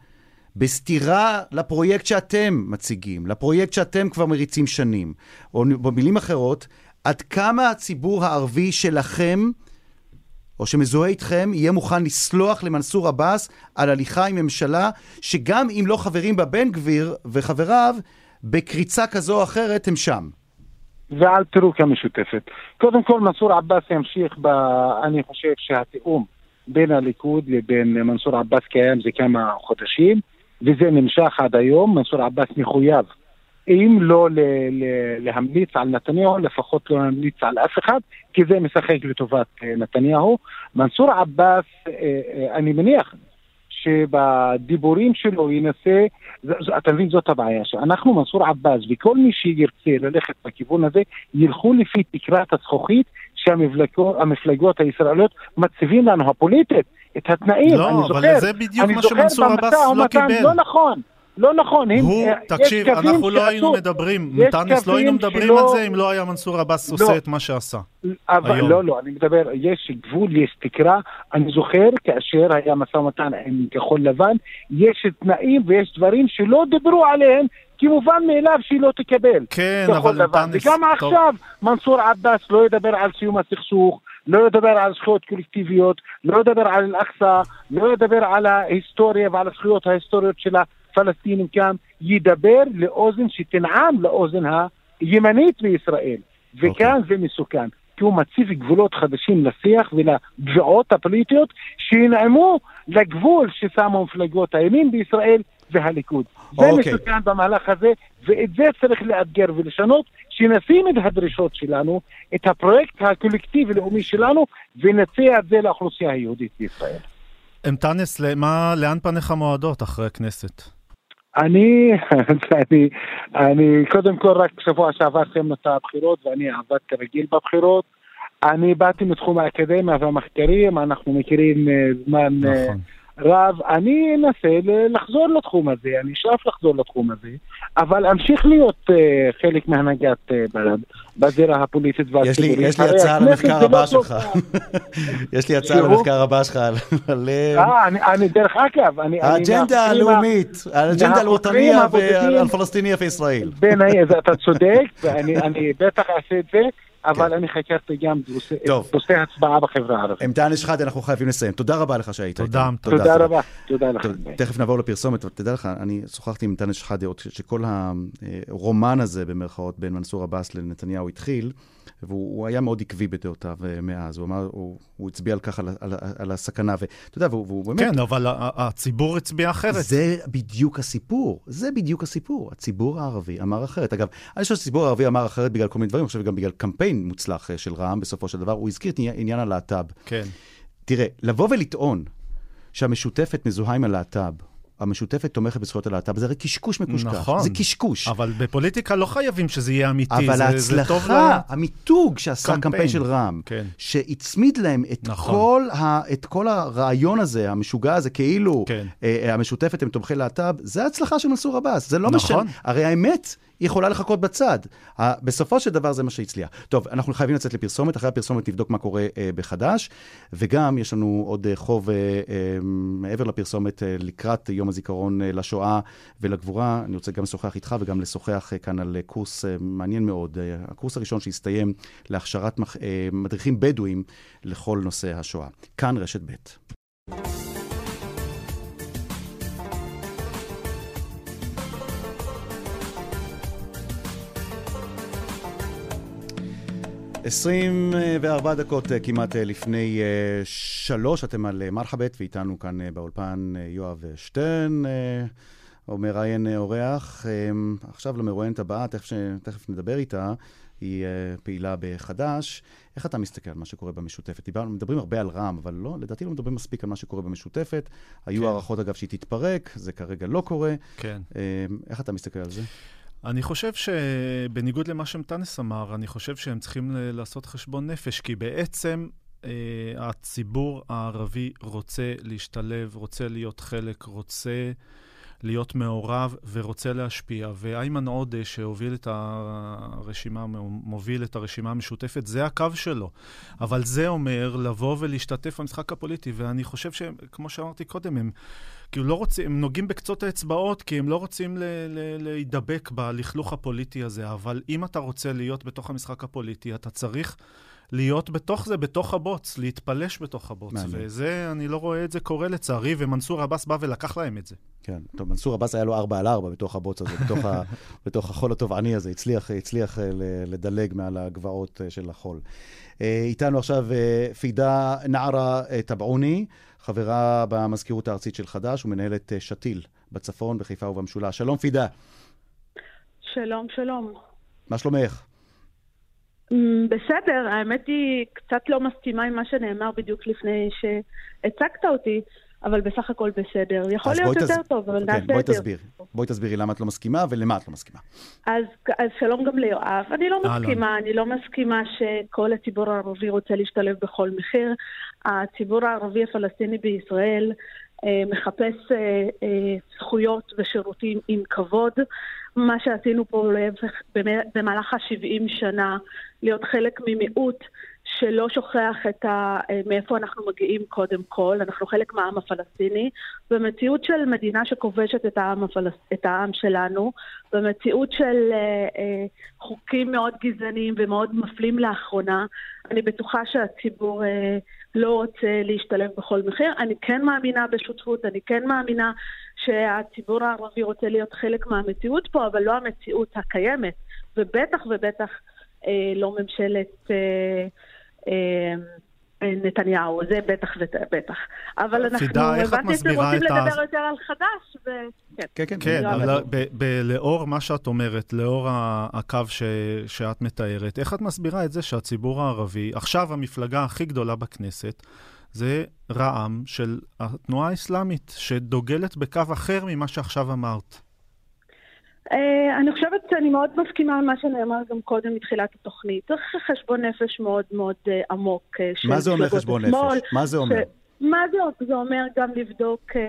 בסתירה לפרויקט שאתם מציגים, לפרויקט שאתם כבר מריצים שנים, או במילים אחרות, עד כמה הציבור הערבי שלכם, או שמזוהה איתכם, יהיה מוכן לסלוח למנסור עבאס על הליכה עם ממשלה, שגם אם לא חברים בה בן גביר וחבריו, בקריצה כזו או אחרת הם שם. ועל פירוק המשותפת. קודם כל, מנסור עבאס ימשיך ב... אני חושב שהתיאום בין הליכוד לבין מנסור עבאס קיים זה כמה חודשים, וזה נמשך עד היום. מנסור עבאס מחויב, אם לא ל... ל... להמליץ על נתניהו, לפחות לא להמליץ על אף אחד, כי זה משחק לטובת אה, נתניהו. מנסור עבאס, אה, אה, אני מניח, שבדיבורים שלו ינסה, אתה מבין, זאת הבעיה, שאנחנו, מנסור עבאס וכל מי שירצה ללכת בכיוון הזה, ילכו לפי תקרת הזכוכית שהמפלגות הישראליות מציבים לנו, הפוליטית, את התנאים. לא, אבל זוכר, זה בדיוק מה שמנסור עבאס לא קיבל. לא נכון. לא נכון. הוא, הם, תקשיב, אנחנו לא היינו מדברים, נתנס, לא היינו מדברים שלא... על זה אם לא היה מנסור עבאס לא, עושה את מה שעשה. אבל היום. לא, לא, אני מדבר, יש גבול, יש תקרה. אני זוכר כאשר היה משא ומתן עם כחול לבן, יש תנאים ויש דברים שלא דיברו עליהם, כי מובן מאליו שהיא לא תקבל. כן, אבל נתנס... וגם טוב. עכשיו מנסור עבאס לא ידבר על סיום הסכסוך. לא ידבר על זכויות קולקטיביות, לא ידבר על אל-אקצא, לא ידבר על ההיסטוריה ועל הזכויות ההיסטוריות של הפלסטינים כאן, ידבר לאוזן שתנעם לאוזן הימנית בישראל. וכאן okay. זה מסוכן, כי הוא מציב גבולות חדשים לשיח ולגביעות הפוליטיות שינעמו לגבול ששמו מפלגות הימין בישראל והליכוד. זה okay. אוקיי. מסוכן במהלך הזה, ואת זה צריך לאתגר ולשנות, שנשים את הדרישות שלנו, את הפרויקט הקולקטיבי-לאומי שלנו, ונציע את זה לאוכלוסייה היהודית בישראל. אמטנס, לאן פניך מועדות אחרי הכנסת? אני, אני, אני קודם כל רק שבוע שעבר סיימנו את הבחירות ואני עבדתי רגיל בבחירות. אני באתי מתחום האקדמיה והמחקרים, אנחנו מכירים אה, זמן אה, נכון. רב. אני אנסה לחזור לתחום הזה, אני אשאף לחזור לתחום הזה, אבל אמשיך להיות uh, חלק מהנהגת uh, בל"ד בזירה הפוליטית והציבורית. יש לי הצעה למחקר הבא לא שלך. יש לי הצעה למחקר הבא שלך על... אה, אני דרך אגב, אני... האג'נדה הלאומית, האג'נדה הלאומית והפלסטיניה וישראל. אתה צודק, ואני בטח אעשה את זה. אבל כן. אני חקרתי גם דפוסי הצבעה בחברה הערבית. אנטאנס שחאדה, אנחנו חייבים לסיים. תודה רבה לך שהיית תודה. תודה רבה. תודה לך. תכף נעבור לפרסומת, תדע לך, אני שוחחתי עם אנטאנס שחאדה, שכל הרומן הזה, במרכאות, בין מנסור עבאס לנתניהו התחיל. והוא היה מאוד עקבי בדעותיו אה, מאז, הוא אמר, הוא, הוא הצביע על כך, על, על, על הסכנה, ואתה יודע, והוא, והוא באמת... כן, אבל הציבור הצביע אחרת. זה בדיוק הסיפור, זה בדיוק הסיפור. הציבור הערבי אמר אחרת. אגב, אני חושב שהציבור הערבי אמר אחרת בגלל כל מיני דברים, אני חושב גם בגלל קמפיין מוצלח אה, של רע"מ, בסופו של דבר, הוא הזכיר את עניין הלהט"ב. כן. תראה, לבוא ולטעון שהמשותפת מזוהה עם הלהט"ב, המשותפת תומכת בזכויות הלהט"ב, זה הרי קשקוש מקושקש. נכון. זה קשקוש. אבל בפוליטיקה לא חייבים שזה יהיה אמיתי. אבל זה, ההצלחה, זה. המיתוג שעשה קמפיין, קמפיין של רע"מ, כן. שהצמיד להם את, נכון. כל ה, את כל הרעיון הזה, המשוגע הזה, כאילו כן. אה, המשותפת הם תומכי להט"ב, זה ההצלחה של מנסור עבאס. זה לא נכון. משנה. הרי האמת... היא יכולה לחכות בצד. בסופו של דבר זה מה שהצליח. טוב, אנחנו חייבים לצאת לפרסומת, אחרי הפרסומת נבדוק מה קורה אה, בחדש, וגם יש לנו עוד אה, חוב אה, אה, מעבר לפרסומת אה, לקראת יום הזיכרון אה, לשואה ולגבורה. אני רוצה גם לשוחח איתך וגם לשוחח אה, כאן על אה, קורס אה, מעניין מאוד, אה, הקורס הראשון שהסתיים להכשרת מח, אה, מדריכים בדואים לכל נושא השואה. כאן רשת ב'. 24 דקות אה, כמעט אה, לפני אה, שלוש, אתם על מרחבת, ואיתנו כאן באולפן יואב שטרן, או מראיין אורח. עכשיו למרואיינת הבאה, תכף, תכף נדבר איתה, היא פעילה בחד"ש. איך אתה מסתכל על מה שקורה במשותפת? דיברנו, מדברים הרבה על רע"מ, אבל לא, לדעתי לא מדברים מספיק על מה שקורה במשותפת. היו כן. הערכות, אגב, שהיא תתפרק, זה כרגע לא קורה. כן. איך אתה מסתכל על זה? אני חושב שבניגוד למה שמטאנס אמר, אני חושב שהם צריכים לעשות חשבון נפש, כי בעצם הציבור הערבי רוצה להשתלב, רוצה להיות חלק, רוצה להיות מעורב ורוצה להשפיע. ואיימן עודה, שהוביל את הרשימה, מוביל את הרשימה המשותפת, זה הקו שלו. אבל זה אומר לבוא ולהשתתף במשחק הפוליטי, ואני חושב שכמו שאמרתי קודם, הם כאילו לא רוצים, הם נוגעים בקצות האצבעות, כי הם לא רוצים להידבק בלכלוך הפוליטי הזה. אבל אם אתה רוצה להיות בתוך המשחק הפוליטי, אתה צריך... להיות בתוך זה, בתוך הבוץ, להתפלש בתוך הבוץ. מעניין. וזה, אני לא רואה את זה קורה לצערי, ומנסור עבאס בא ולקח להם את זה. כן, טוב, מנסור עבאס היה לו ארבע על ארבע בתוך הבוץ הזה, בתוך, ה, בתוך החול הטובעני הזה, הצליח, הצליח אה, לדלג מעל הגבעות אה, של החול. אה, איתנו עכשיו פידה נערה טבעוני, חברה במזכירות הארצית של חד"ש ומנהלת שתיל בצפון, בחיפה ובמשולש. שלום פידה. שלום, שלום. מה שלומך? אמ, בסדר, האמת היא קצת לא מסכימה עם מה שנאמר בדיוק לפני שהצגת אותי, אבל בסך הכל בסדר. יכול להיות יותר תס... טוב, אבל כן, נעשה בואי תסביר. בואי תסבירי למה את לא מסכימה ולמה את לא מסכימה. אז, אז שלום גם ליואב. אני לא מסכימה, אני לא מסכימה שכל הציבור הערבי רוצה להשתלב בכל מחיר. הציבור הערבי הפלסטיני בישראל אה, מחפש אה, אה, זכויות ושירותים עם כבוד. מה שעשינו פה להפך במהלך ה-70 שנה, להיות חלק ממיעוט שלא שוכח את ה... מאיפה אנחנו מגיעים קודם כל, אנחנו חלק מהעם הפלסטיני, במציאות של מדינה שכובשת את העם, הפלס... את העם שלנו, במציאות של אה, אה, חוקים מאוד גזעניים ומאוד מפלים לאחרונה, אני בטוחה שהציבור אה, לא רוצה להשתלב בכל מחיר. אני כן מאמינה בשותפות, אני כן מאמינה שהציבור הערבי רוצה להיות חלק מהמציאות פה, אבל לא המציאות הקיימת, ובטח ובטח אה, לא ממשלת... אה, אה, נתניהו, זה בטח ובטח. אבל אנחנו הבנתי שאתם רוצים לדבר יותר על חד"ש, ו... כן, כן, כן. כן, אבל לאור מה שאת אומרת, לאור הקו שאת מתארת, איך את מסבירה את זה שהציבור הערבי, עכשיו המפלגה הכי גדולה בכנסת, זה רע"מ של התנועה האסלאמית, שדוגלת בקו אחר ממה שעכשיו אמרת. Uh, אני חושבת שאני מאוד מסכימה על מה שנאמר גם קודם מתחילת התוכנית. צריך חשבון נפש מאוד מאוד uh, עמוק. Uh, מה זה אומר חשבון נפש? מה זה אומר? מה זה, זה אומר גם לבדוק uh,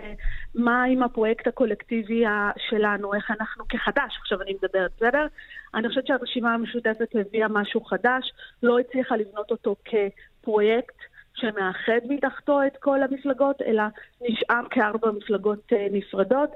מה עם הפרויקט הקולקטיבי שלנו, איך אנחנו כחדש, עכשיו אני מדברת, בסדר? אני חושבת שהרשימה המשותפת הביאה משהו חדש, לא הצליחה לבנות אותו כפרויקט. שמאחד מתחתו את כל המפלגות, אלא נשאר כארבע מפלגות uh, נפרדות.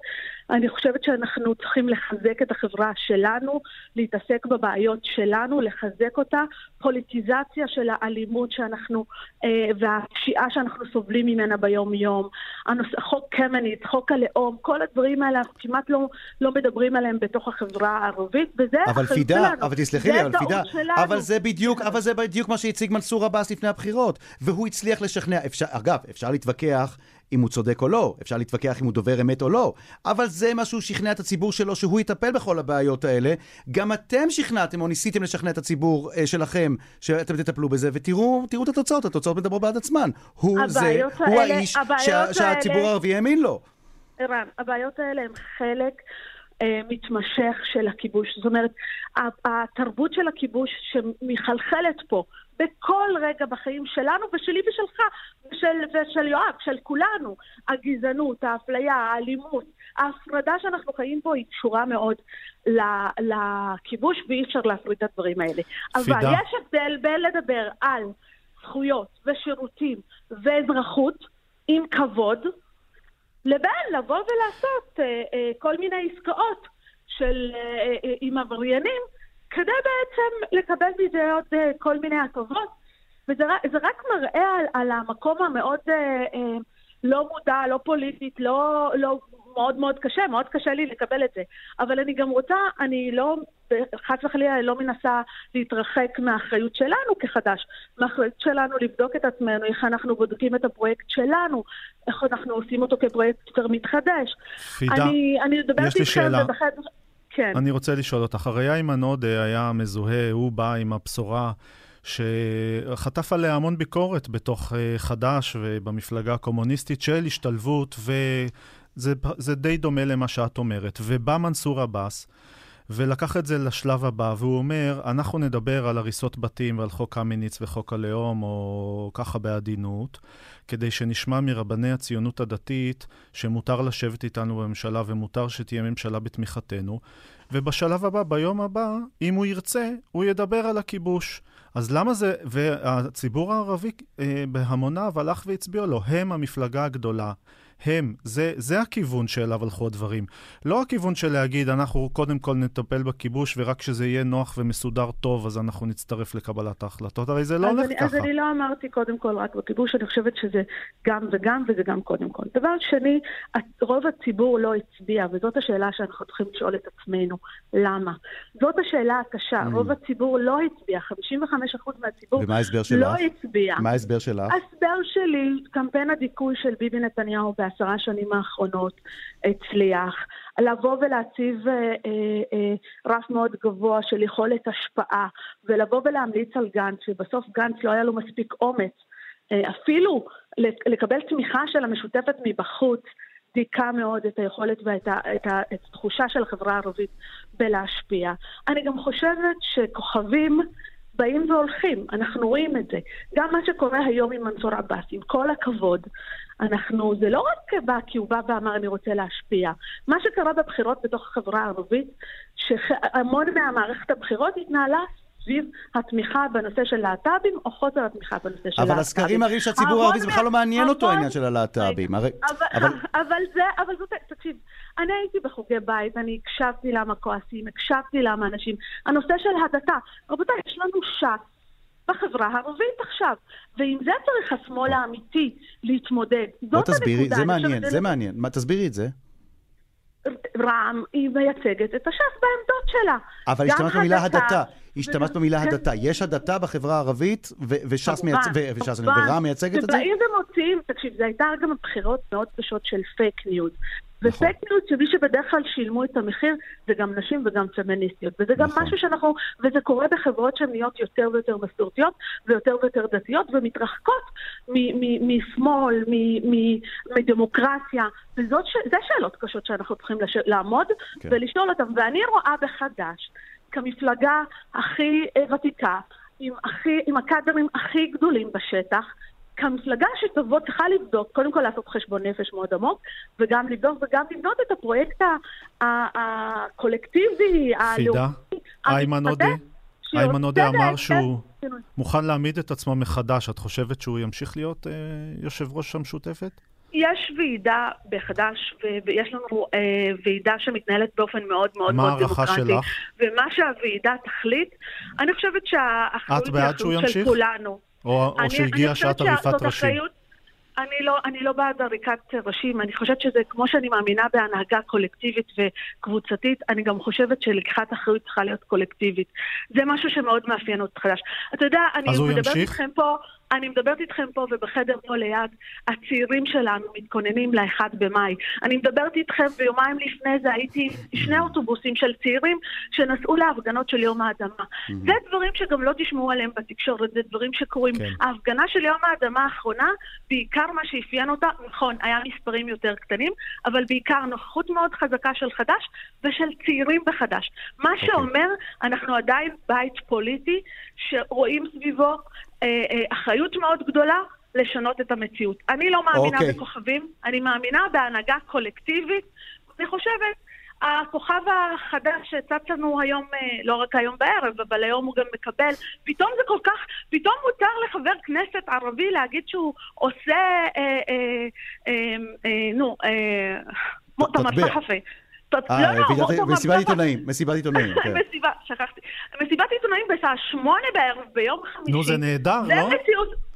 אני חושבת שאנחנו צריכים לחזק את החברה שלנו, להתעסק בבעיות שלנו, לחזק אותה. פוליטיזציה של האלימות שאנחנו, אה, והפשיעה שאנחנו סובלים ממנה ביום-יום. הנוס... חוק קמיניץ, חוק הלאום, כל הדברים האלה, אנחנו כמעט לא, לא מדברים עליהם בתוך החברה הערבית, וזה אבל פידה, שלנו. אבל תסלחי לי, אבל פידה, שלנו. אבל זה בדיוק, אבל זה בדיוק מה שהציג מנסור עבאס לפני הבחירות, והוא הצליח לשכנע, אפשר, אגב, אפשר להתווכח אם הוא צודק או לא, אפשר להתווכח אם הוא דובר אמת או לא, אבל זה מה שהוא שכנע את הציבור שלו, שהוא יטפל בכל הבעיות האלה. גם אתם שכנעתם או ניסיתם לשכנע את הציבור אה, שלכם שאתם תטפלו בזה, ותראו את התוצאות, התוצאות מדברות בעד עצמן. הוא זה, האלה, הוא האיש שה, שהציבור הערבי האמין לו. ערן, הבעיות האלה הן חלק... אה, מתמשך של הכיבוש. זאת אומרת, התרבות של הכיבוש שמחלחלת פה בכל רגע בחיים שלנו ושלי ושלך ושל, ושל יואב, של כולנו. הגזענות, האפליה, האלימות, ההפרדה שאנחנו חיים פה היא קשורה מאוד לכיבוש ואי אפשר להפריד את הדברים האלה. פידה. אבל יש הבדל בין לדבר על זכויות ושירותים ואזרחות עם כבוד, לבין לבוא ולעשות אה, אה, כל מיני עסקאות של, אה, אה, עם עבריינים כדי בעצם לקבל מזה עוד כל מיני הטבות. וזה רק מראה על, על המקום המאוד uh, uh, לא מודע, לא פוליטית, לא, לא מאוד מאוד קשה, מאוד קשה לי לקבל את זה. אבל אני גם רוצה, אני לא, חס וחלילה, לא מנסה להתרחק מהאחריות שלנו כחדש. מהאחריות שלנו לבדוק את עצמנו, איך אנחנו בודקים את הפרויקט שלנו, איך אנחנו עושים אותו כפרויקט יותר מתחדש. פידה, אני, אני יש לי שאלה. ובחד... כן. אני רוצה לשאול אותך, הרי איימן עודה היה מזוהה, הוא בא עם הבשורה שחטף עליה המון ביקורת בתוך אה, חד"ש ובמפלגה הקומוניסטית של השתלבות, וזה די דומה למה שאת אומרת. ובא מנסור עבאס, ולקח את זה לשלב הבא, והוא אומר, אנחנו נדבר על הריסות בתים ועל חוק קמיניץ וחוק הלאום, או ככה בעדינות, כדי שנשמע מרבני הציונות הדתית שמותר לשבת איתנו בממשלה ומותר שתהיה ממשלה בתמיכתנו, ובשלב הבא, ביום הבא, אם הוא ירצה, הוא ידבר על הכיבוש. אז למה זה, והציבור הערבי אה, בהמוניו הלך והצביע לו, הם המפלגה הגדולה. הם, זה, זה הכיוון שאליו הלכו הדברים. לא הכיוון של להגיד, אנחנו קודם כל נטפל בכיבוש, ורק כשזה יהיה נוח ומסודר טוב, אז אנחנו נצטרף לקבלת ההחלטות. הרי זה לא הולך אני, ככה. אז אני לא אמרתי קודם כל רק בכיבוש, אני חושבת שזה גם וגם, וזה גם קודם כל. דבר שני, רוב הציבור לא הצביע, וזאת השאלה שאנחנו צריכים לשאול את עצמנו, למה? זאת השאלה הקשה, mm. רוב הציבור לא הצביע, 55% מהציבור ומה ההסבר שלך? לא הצביע. מה ההסבר שלך? ההסבר שלי, קמפיין הדיכוי של ביבי נתניהו בעשרה שנים האחרונות הצליח. לבוא ולהציב אה, אה, אה, רף מאוד גבוה של יכולת השפעה, ולבוא ולהמליץ על גנץ, שבסוף גנץ לא היה לו מספיק אומץ, אה, אפילו לקבל תמיכה של המשותפת מבחוץ, דיכא מאוד את היכולת ואת ה, את ה, את התחושה של החברה הערבית בלהשפיע. אני גם חושבת שכוכבים באים והולכים, אנחנו רואים את זה. גם מה שקורה היום עם מנסור עבאס, עם כל הכבוד, אנחנו, זה לא רק בא כי הוא בא ואמר אני רוצה להשפיע. מה שקרה בבחירות בתוך החברה הערבית, שהמון מהמערכת הבחירות התנהלה סביב התמיכה בנושא של להט"בים, או חוסר התמיכה בנושא של להט"בים. אבל הסקרים מראים שהציבור הערבי זה בכלל לא מעניין אותו העניין של הלהט"בים. אבל, אבל זה, אבל זאת, תקשיב, אני הייתי בחוגי בית, אני הקשבתי למה כועסים, הקשבתי למה אנשים. הנושא של הדתה, רבותיי, יש לנו ש"ס. בחברה הערבית עכשיו. ועם זה צריך השמאל האמיתי להתמודד. זאת הנקודה. תסבירי, זה מעניין, זה מעניין. מה, תסבירי את זה. רע"מ היא מייצגת את הש"ס בעמדות שלה. אבל השתמשת במילה הדתה. השתמשת במילה כן. הדתה. יש הדתה בחברה הערבית, וש"ס ורע"מ מייצגת את זה? שבאים ומוציאים, תקשיב, זה הייתה גם בחירות מאוד קשות של פייק ניוז. נכון. ופייק ניוז שמי שבדרך כלל שילמו את המחיר זה גם נשים וגם פמיניסטיות. וזה גם נכון. משהו שאנחנו, וזה קורה בחברות שהן נהיות יותר ויותר מסורתיות ויותר ויותר דתיות ומתרחקות משמאל, מדמוקרטיה. וזה שאלות קשות שאנחנו צריכים. לעמוד כן. ולשאול אותן. ואני רואה בחד"ש כמפלגה הכי ותיקה, עם, הכי, עם הקאדרים הכי גדולים בשטח, כמפלגה שתבוא, צריכה לבדוק, קודם כל לעשות חשבון נפש מאוד עמוק, וגם לבדוק וגם לבנות את הפרויקט הקולקטיבי, הלאומי. פידה, איימן עודה. איימן עודה אמר שהוא כן. מוכן להעמיד את עצמו מחדש. את חושבת שהוא ימשיך להיות אה, יושב ראש המשותפת? יש ועידה בחד"ש, ויש לנו אה, ועידה שמתנהלת באופן מאוד מאוד מאוד דמוקרטי. מה ההערכה שלך? ומה שהוועידה תחליט, אני חושבת שהאחריות היא אחריות של כולנו. או, או שהגיעה שעת עריפת ראשים. אני לא, אני לא בעד עריקת ראשים, אני חושבת שזה כמו שאני מאמינה בהנהגה קולקטיבית וקבוצתית, אני גם חושבת שלקיחת אחריות צריכה להיות קולקטיבית. זה משהו שמאוד מאפיין אותך חדש. אתה יודע, אני מדברת איתכם פה... אני מדברת איתכם פה ובחדר פה ליד, הצעירים שלנו מתכוננים ל-1 במאי. אני מדברת איתכם ויומיים לפני זה הייתי עם שני אוטובוסים של צעירים שנסעו להפגנות של יום האדמה. זה דברים שגם לא תשמעו עליהם בתקשורת, זה דברים שקורים. כן. ההפגנה של יום האדמה האחרונה, בעיקר מה שאפיין אותה, נכון, היה מספרים יותר קטנים, אבל בעיקר נוכחות מאוד חזקה של חד"ש ושל צעירים בחד"ש. מה okay. אוקיי. שאומר, אנחנו עדיין בית פוליטי שרואים סביבו אחריות מאוד גדולה לשנות את המציאות. אני לא מאמינה okay. אוקיי. בכוכבים, אני מאמינה בהנהגה קולקטיבית. אני חושבת, הכוכב החדש שצץ לנו היום, אה, לא רק היום בערב, אבל היום הוא גם מקבל, פתאום זה כל כך, פתאום מותר לחבר כנסת ערבי להגיד שהוא עושה, אה, אה, אה, אה, נו, אה, מוטמר סחפי. אה, לא, לא, מסיבת עיתונאים, מסיבת עיתונאים, כן. מסיבה, שכחתי. מסיבת עיתונאים בשעה שמונה בערב ביום חמישי. נו, זה נהדר, לא? זה מציאות...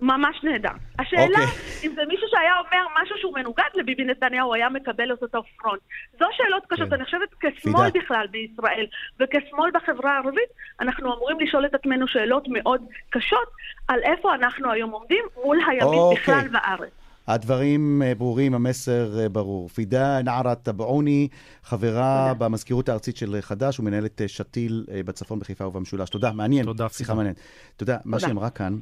ממש נהדר. השאלה, okay. אוקיי. אם זה מישהו שהיה אומר משהו שהוא מנוגד לביבי נתניהו, היה מקבל את אותו פרונט. זו שאלות קשות. כן. אני חושבת כשמאל. בכלל בישראל, וכשמאל בחברה הערבית, אנחנו אמורים לשאול את עצמנו שאלות מאוד קשות על איפה אנחנו היום עומדים מול הימין okay. אוקיי. בכלל בארץ. הדברים אה, ברורים, המסר אה, ברור. פידה נערה טבעוני, חברה תודה. במזכירות הארצית של חד"ש ומנהלת אה, שתיל בצפון, בחיפה ובמשולש. תודה, מעניין. תודה, שיחה מעניינת. יודע, מה שהיא אמרה כאן,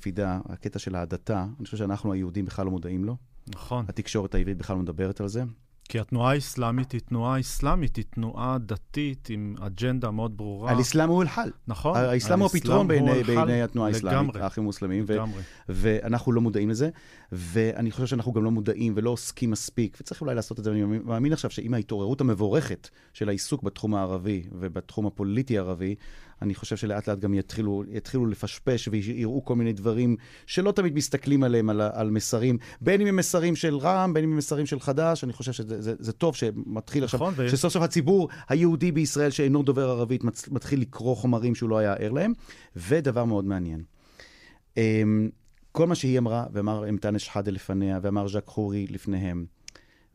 פידה, הקטע של ההדתה, אני חושב שאנחנו היהודים בכלל לא מודעים לו. נכון. התקשורת העברית בכלל לא מדברת על זה. כי התנועה האסלאמית היא תנועה אסלאמית, היא תנועה דתית עם אג'נדה מאוד ברורה. האסלאם הוא אל-חל. נכון. האסלאם הוא הפתרון בעיני, בעיני התנועה האסלאמית, לגמרי. האחים המוסלמים, ו- לגמרי. ואנחנו לא מודעים לזה, ואני חושב שאנחנו גם לא מודעים ולא עוסקים מספיק, וצריך אולי לעשות את זה, ואני מאמין עכשיו שעם ההתעוררות המבורכת של העיסוק בתחום הערבי ובתחום הפוליטי הערבי, אני חושב שלאט לאט גם יתחילו, יתחילו לפשפש ויראו כל מיני דברים שלא תמיד מסתכלים עליהם, על, על מסרים, בין אם הם מסרים של רע"מ, בין אם הם מסרים של חד"ש, אני חושב שזה זה, זה טוב שמתחיל עכשיו, נכון, ויש- שסוף סוף הציבור היהודי בישראל שאינו דובר ערבית מצ- מתחיל לקרוא חומרים שהוא לא היה ער להם, ודבר מאוד מעניין. אמ, כל מה שהיא אמרה, ואמר אנטאנס שחאדה לפניה, ואמר ז'ק חורי לפניהם,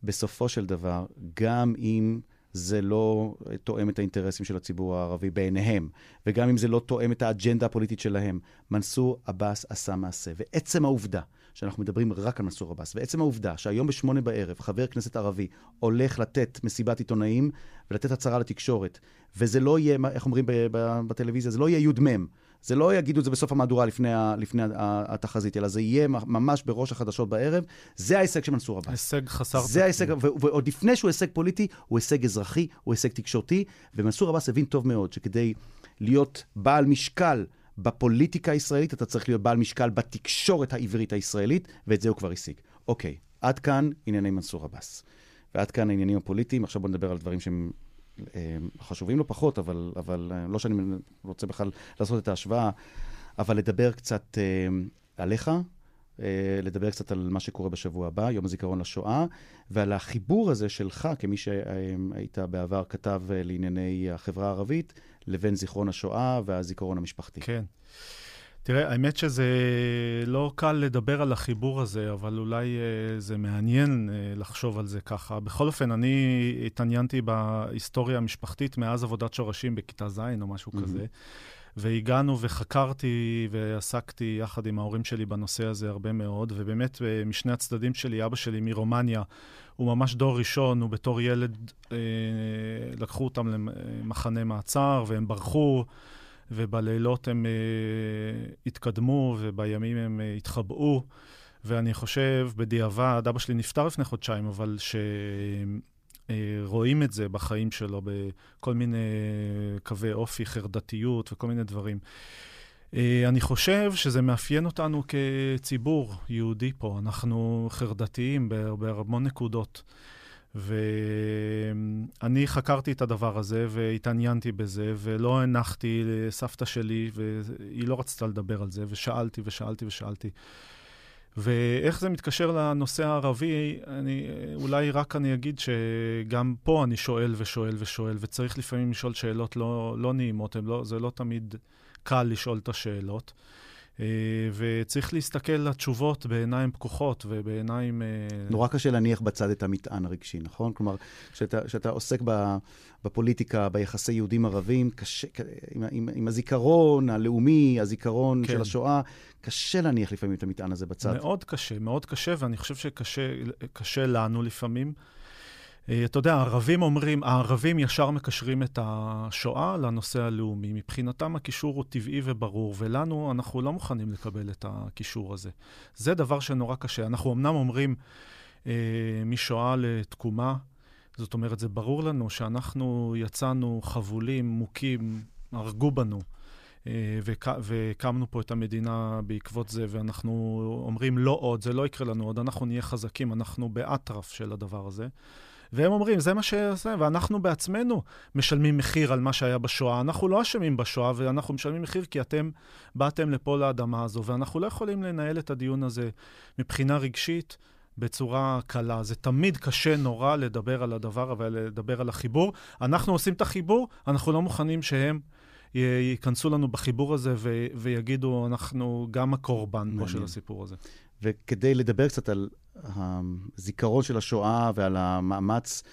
בסופו של דבר, גם אם זה לא תואם את האינטרסים של הציבור הערבי בעיניהם, וגם אם זה לא תואם את האג'נדה הפוליטית שלהם, מנסור עבאס עשה מעשה. ועצם העובדה שאנחנו מדברים רק על מנסור עבאס, ועצם העובדה שהיום בשמונה בערב חבר כנסת ערבי הולך לתת מסיבת עיתונאים ולתת הצהרה לתקשורת, וזה לא יהיה, איך אומרים בטלוויזיה, זה לא יהיה י"מ. זה לא יגידו את זה בסוף המהדורה לפני, ה- לפני ה- ה- התחזית, אלא זה יהיה ממש בראש החדשות בערב. זה ההישג של מנסור עבאס. הישג חסר זה ההישג, ועוד לפני שהוא הישג פוליטי, הוא הישג אזרחי, הוא הישג תקשורתי, ומנסור עבאס הבין טוב מאוד שכדי להיות בעל משקל בפוליטיקה הישראלית, אתה צריך להיות בעל משקל בתקשורת העברית הישראלית, ואת זה הוא כבר השיג. אוקיי, עד כאן ענייני מנסור עבאס. ועד כאן העניינים הפוליטיים, עכשיו בוא נדבר על דברים שהם חשובים לא פחות, אבל, אבל אה, לא שאני רוצה בכלל לעשות את ההשוואה, אבל לדבר קצת אה, עליך, אה, לדבר קצת על מה שקורה בשבוע הבא, יום הזיכרון לשואה, ועל החיבור הזה שלך, כמי שהיית בעבר כתב אה, לענייני החברה הערבית, לבין זיכרון השואה והזיכרון המשפחתי. כן. תראה, האמת שזה לא קל לדבר על החיבור הזה, אבל אולי אה, זה מעניין אה, לחשוב על זה ככה. בכל אופן, אני התעניינתי בהיסטוריה המשפחתית מאז עבודת שורשים בכיתה ז' או משהו מהמם. כזה. והגענו וחקרתי ועסקתי יחד עם ההורים שלי בנושא הזה הרבה מאוד, ובאמת אה, משני הצדדים שלי, אבא שלי מרומניה, הוא ממש דור ראשון, הוא בתור ילד, אה, לקחו אותם למחנה מעצר והם ברחו, ובלילות הם אה, התקדמו ובימים הם אה, התחבאו. ואני חושב, בדיעבד, אבא שלי נפטר לפני חודשיים, אבל שרואים את זה בחיים שלו, בכל מיני קווי אופי, חרדתיות וכל מיני דברים. אה, אני חושב שזה מאפיין אותנו כציבור יהודי פה. אנחנו חרדתיים בהר- בהמון נקודות. ואני חקרתי את הדבר הזה והתעניינתי בזה, ולא הנחתי לסבתא שלי, והיא לא רצתה לדבר על זה, ושאלתי ושאלתי ושאלתי. ואיך זה מתקשר לנושא הערבי, אני, אולי רק אני אגיד שגם פה אני שואל ושואל ושואל, וצריך לפעמים לשאול שאלות לא, לא נעימות, לא, זה לא תמיד קל לשאול את השאלות. אה, וצריך להסתכל לתשובות בעיניים פקוחות ובעיניים... אה, נורא קשה להניח בצד את המטען הרגשי, נכון? כלומר, כשאתה עוסק בפוליטיקה, ביחסי יהודים-ערבים, קשה, עם, עם, עם הזיכרון הלאומי, הזיכרון כן. של השואה, קשה להניח לפעמים את המטען הזה בצד. מאוד קשה, מאוד קשה, ואני חושב שקשה קשה לנו לפעמים. אה, אתה יודע, הערבים אומרים, הערבים ישר מקשרים את השואה לנושא הלאומי. מבחינתם הקישור הוא טבעי וברור, ולנו, אנחנו לא מוכנים לקבל את הקישור הזה. זה דבר שנורא קשה. אנחנו אמנם אומרים אה, משואה לתקומה, זאת אומרת, זה ברור לנו שאנחנו יצאנו חבולים, מוכים, הרגו בנו. אה, והק- והקמנו פה את המדינה בעקבות זה, ואנחנו אומרים לא עוד, זה לא יקרה לנו עוד, אנחנו נהיה חזקים, אנחנו באטרף של הדבר הזה. והם אומרים, זה מה שזה, ואנחנו בעצמנו משלמים מחיר על מה שהיה בשואה. אנחנו לא אשמים בשואה, ואנחנו משלמים מחיר כי אתם באתם לפה לאדמה הזו, ואנחנו לא יכולים לנהל את הדיון הזה מבחינה רגשית. בצורה קלה. זה תמיד קשה נורא לדבר על הדבר ולדבר על החיבור. אנחנו עושים את החיבור, אנחנו לא מוכנים שהם ייכנסו לנו בחיבור הזה ו- ויגידו, אנחנו גם הקורבן פה. של הסיפור הזה. וכדי לדבר קצת על הזיכרון של השואה ועל המאמץ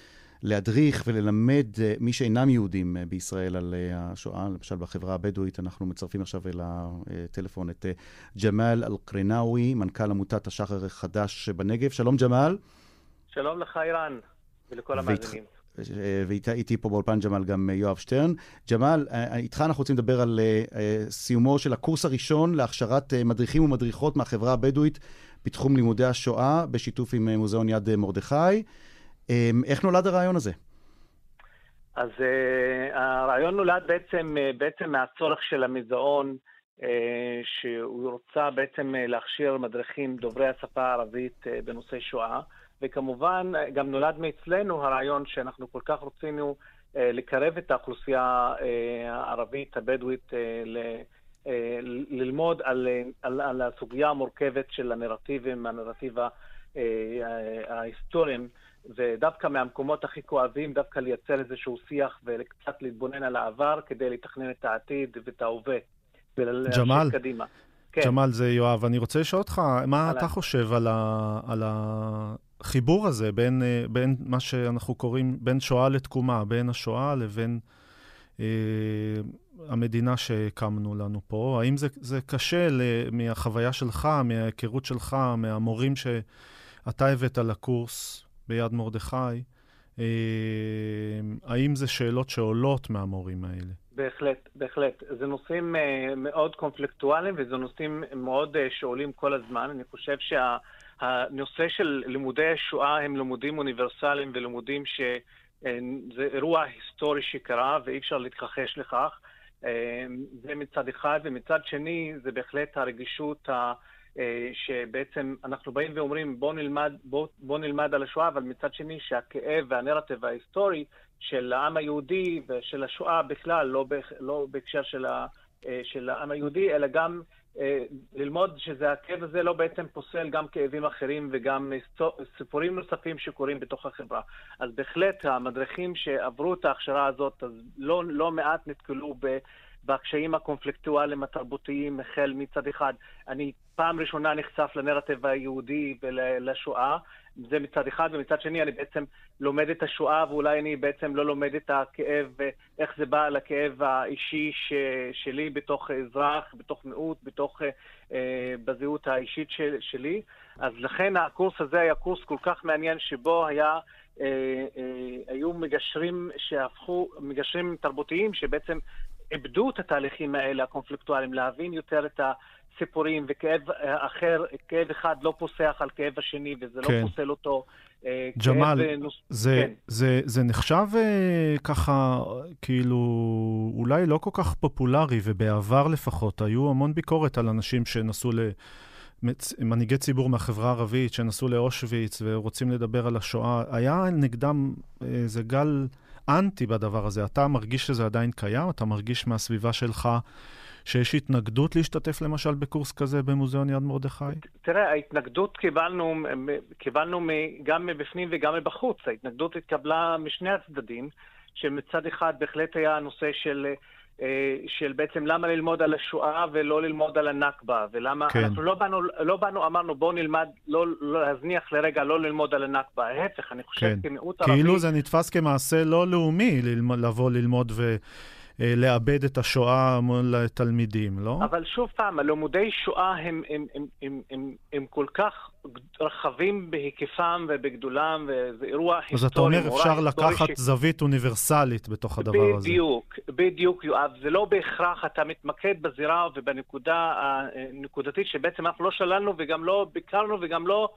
להדריך וללמד אה, מי שאינם יהודים אה, בישראל על אה, השואה, למשל בחברה הבדואית, אנחנו מצרפים עכשיו אל הטלפון את ג'מאל אלקרינאווי, מנכ"ל עמותת השחר החדש בנגב. שלום ג'מאל. שלום לך, אירן, ולכל המאזינים. ואיתי פה באולפן ג'מאל גם יואב שטרן. ג'מאל, איתך אנחנו רוצים לדבר על סיומו של הקורס הראשון להכשרת מדריכים ומדריכות מהחברה הבדואית בתחום לימודי השואה, בשיתוף עם אה, מוזיאון יד אה, מרדכי. איך נולד הרעיון הזה? אז uh, הרעיון נולד בעצם, בעצם מהצורך של המזעון, uh, שהוא רוצה בעצם להכשיר מדריכים דוברי השפה הערבית uh, בנושא שואה, וכמובן גם נולד מאצלנו הרעיון שאנחנו כל כך רצינו uh, לקרב את האוכלוסייה uh, הערבית, הבדואית, uh. ללמוד על, על, על הסוגיה המורכבת של הנרטיבים, הנרטיב ההיסטוריים, ודווקא מהמקומות הכי כואבים, דווקא לייצר איזשהו שיח וקצת להתבונן על העבר כדי לתכנן את העתיד ואת ההווה. ג'מאל, קדימה. כן. ג'מאל זה יואב, אני רוצה לשאול אותך, מה אתה חושב על, ה, על החיבור הזה בין, בין מה שאנחנו קוראים, בין שואה לתקומה, בין השואה לבין אה, המדינה שהקמנו לנו פה? האם זה, זה קשה מהחוויה שלך, מההיכרות שלך, מהמורים שאתה הבאת לקורס? ביד מרדכי, אה, האם זה שאלות שעולות מהמורים האלה? בהחלט, בהחלט. זה נושאים אה, מאוד קונפלקטואליים וזה נושאים מאוד אה, שעולים כל הזמן. אני חושב שהנושא של לימודי השואה הם לימודים אוניברסליים ולימודים שזה אירוע היסטורי שקרה ואי אפשר להתכחש לכך. זה מצד אחד, ומצד שני זה בהחלט הרגישות ה... אה, שבעצם אנחנו באים ואומרים בואו נלמד, בוא, בוא נלמד על השואה, אבל מצד שני שהכאב והנרטיב ההיסטורי של העם היהודי ושל השואה בכלל, לא, לא בהקשר של, ה, אה, של העם היהודי, אלא גם ללמוד שזה הכאב הזה לא בעצם פוסל גם כאבים אחרים וגם סיפורים נוספים שקורים בתוך החברה. אז בהחלט המדריכים שעברו את ההכשרה הזאת, אז לא, לא מעט נתקלו ב... בקשיים הקונפלקטואליים התרבותיים, החל מצד אחד, אני פעם ראשונה נחשף לנרטיב היהודי ולשואה, זה מצד אחד, ומצד שני אני בעצם לומד את השואה, ואולי אני בעצם לא לומד את הכאב, איך זה בא לכאב האישי ש, שלי בתוך אזרח, בתוך מיעוט, בתוך, אה, בזהות האישית של, שלי. אז לכן הקורס הזה היה קורס כל כך מעניין, שבו היה... אה, אה, היו מגשרים שהפכו, מגשרים תרבותיים שבעצם איבדו את התהליכים האלה, הקונפליקטואליים, להבין יותר את הסיפורים, וכאב אחר, כאב אחד לא פוסח על כאב השני, וזה לא כן. לא פוסל אותו. אה, ג'מאל, נוס... זה, כן. זה, זה נחשב uh, ככה, כאילו, אולי לא כל כך פופולרי, ובעבר לפחות, היו המון ביקורת על אנשים שנסעו ל... מנהיגי ציבור מהחברה הערבית שנסעו לאושוויץ ורוצים לדבר על השואה, היה נגדם איזה אה, גל אנטי בדבר הזה. אתה מרגיש שזה עדיין קיים? אתה מרגיש מהסביבה שלך שיש התנגדות להשתתף למשל בקורס כזה במוזיאון יד מרדכי? תראה, ההתנגדות קיבלנו, קיבלנו גם מבפנים וגם מבחוץ. ההתנגדות התקבלה משני הצדדים, שמצד אחד בהחלט היה הנושא של... אה, של בעצם למה ללמוד על השואה ולא ללמוד על הנכבה, ולמה כן. אנחנו לא באנו, לא באנו, אמרנו בואו נלמד, לא, לא להזניח לרגע, לא ללמוד על הנכבה, ההפך, אני חושב כן. כמיעוט ערבי... כאילו זה נתפס כמעשה לא לאומי ללמוד, לבוא ללמוד ו... אה, לאבד את השואה מול התלמידים, לא? אבל שוב פעם, הלימודי שואה הם, הם, הם, הם, הם, הם כל כך רחבים בהיקפם ובגדולם, וזה אירוע היסטורי. אז אתה אומר, אפשר לקחת ש... זווית אוניברסלית בתוך הדבר בדיוק, הזה. בדיוק, בדיוק, יואב. זה לא בהכרח אתה מתמקד בזירה ובנקודה הנקודתית, שבעצם אנחנו לא שללנו וגם לא ביקרנו וגם לא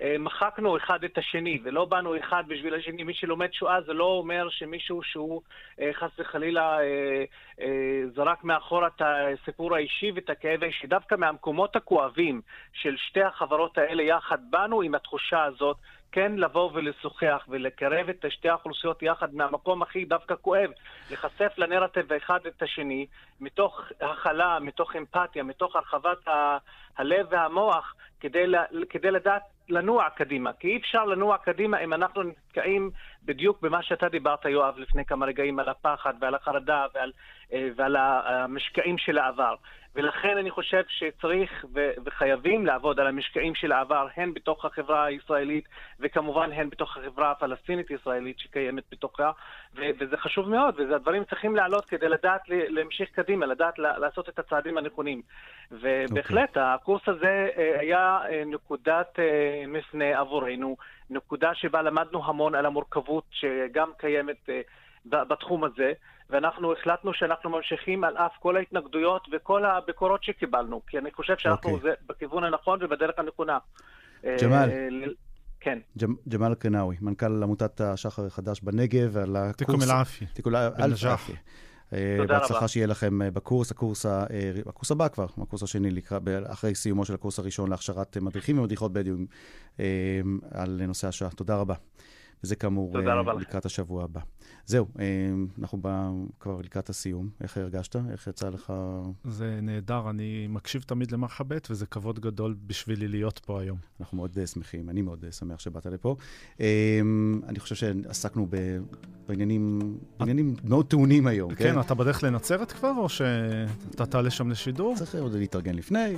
אה, מחקנו אחד את השני, ולא באנו אחד בשביל השני. מי שלומד שואה זה לא אומר שמישהו שהוא אה, חס וחלילה אה, זרק מאחור את הסיפור האישי ואת הכאב האישי. דווקא מהמקומות הכואבים של שתי החברות האלה יחד, באנו עם התחושה הזאת כן לבוא ולשוחח ולקרב את שתי האוכלוסיות יחד מהמקום הכי דווקא כואב, להיחשף לנרטיב אחד את השני, מתוך הכלה, מתוך אמפתיה, מתוך הרחבת ה- הלב והמוח, כדי, כדי לדעת לנוע קדימה. כי אי אפשר לנוע קדימה אם אנחנו נתקעים בדיוק במה שאתה דיברת, יואב, לפני כמה רגעים, על הפחד ועל החרדה ועל, אה, ועל המשקעים של העבר. ולכן אני חושב שצריך ו- וחייבים לעבוד על המשקעים של העבר, הן בתוך החברה הישראלית וכמובן הן בתוך החברה הפלסטינית-ישראלית שקיימת בתוכה, ו- וזה חשוב מאוד, וזה הדברים צריכים לעלות כדי לדעת להמשיך קדימה, לדעת לעשות את הצעדים הנכונים. ובהחלט, okay. אוקיי. הקורס הזה אה, היה אה, נקודת מפנה עבורנו, נקודה שבה למדנו המון על המורכבות שגם קיימת בתחום הזה. ואנחנו החלטנו שאנחנו ממשיכים על אף כל ההתנגדויות וכל הביקורות שקיבלנו, כי אני חושב שאנחנו okay. אוקיי. בכיוון הנכון ובדרך הנכונה. ג'מאל, כן. ג'מאל קרנאווי, מנכ"ל עמותת השחר החדש בנגב, על הקורס... תיקום אל-עפי. תיקום אל-עפי. תודה בהצלחה. שיהיה לכם אה, בקורס, הקורס, אה, הקורס הבא כבר, הקורס השני, ב- אחרי סיומו של הקורס הראשון להכשרת אה, מדריכים ומדריכות בדואים אה, על נושא השואה. תודה רבה. וזה כאמור אה. לקראת השבוע הבא. זהו, אה, אנחנו בא, כבר לקראת הסיום. איך הרגשת? איך יצא לך? זה נהדר, אני מקשיב תמיד למרחבת, וזה כבוד גדול בשבילי להיות פה היום. אנחנו מאוד אה, שמחים, אני מאוד אה, שמח שבאת לפה. אני חושב שעסקנו ב- בעניינים, בעניינים מאוד טעונים היום, כן, אתה בדרך לנצרת כבר, או שאתה תעלה שם לשידור? צריך עוד להתארגן לפני,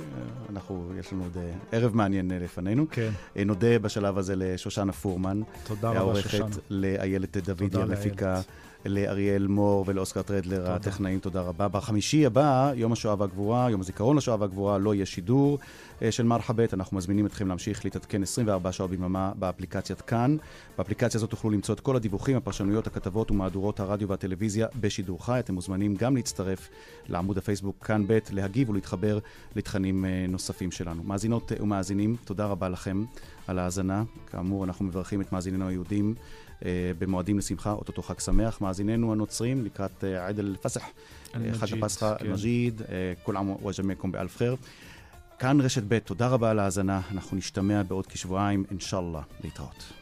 אנחנו, יש לנו עוד ערב מעניין לפנינו. כן, נודה בשלב הזה לשושנה פורמן, תודה רבה, העורכת, שושנה. לאיילת דודי תודה המפיקה, לאריאל מור ולאוסקר טרדלר הטכנאים, תודה רבה. בחמישי הבא, יום השואה והגבורה, יום הזיכרון לשואה והגבורה, לא יהיה שידור אה, של מרחבת. אנחנו מזמינים אתכם להמשיך להתעדכן 24 שעות ביממה באפליקציית כאן. באפליקציה הזאת תוכלו למצוא את כל הדיווחים, הפרשנויות, הכתבות ומהדורות הרדיו והטלוויזיה בשידור חי. אתם מוזמנים גם להצטרף לעמוד הפייסבוק כאן ב', להגיב ולהתחבר לתכנים אה, נוספים שלנו. מאזינות אה, ומאזינים, תודה רבה לכם על ההאזנה. כאמור, אנחנו מברכים את מאזיננו היהודים אה, במועדים לשמחה, אוטוטו חג שמח, מאזיננו הנוצרים לקראת אה, עיד אל-פסח, אה, חג הפסחא, כן. אל-מג'יד, כל עם וג'מעכם באלף חיר. כאן רשת ב', תודה רבה על ההאזנה, אנחנו נשתמע בעוד כשבועיים, אינשאללה, להתראות.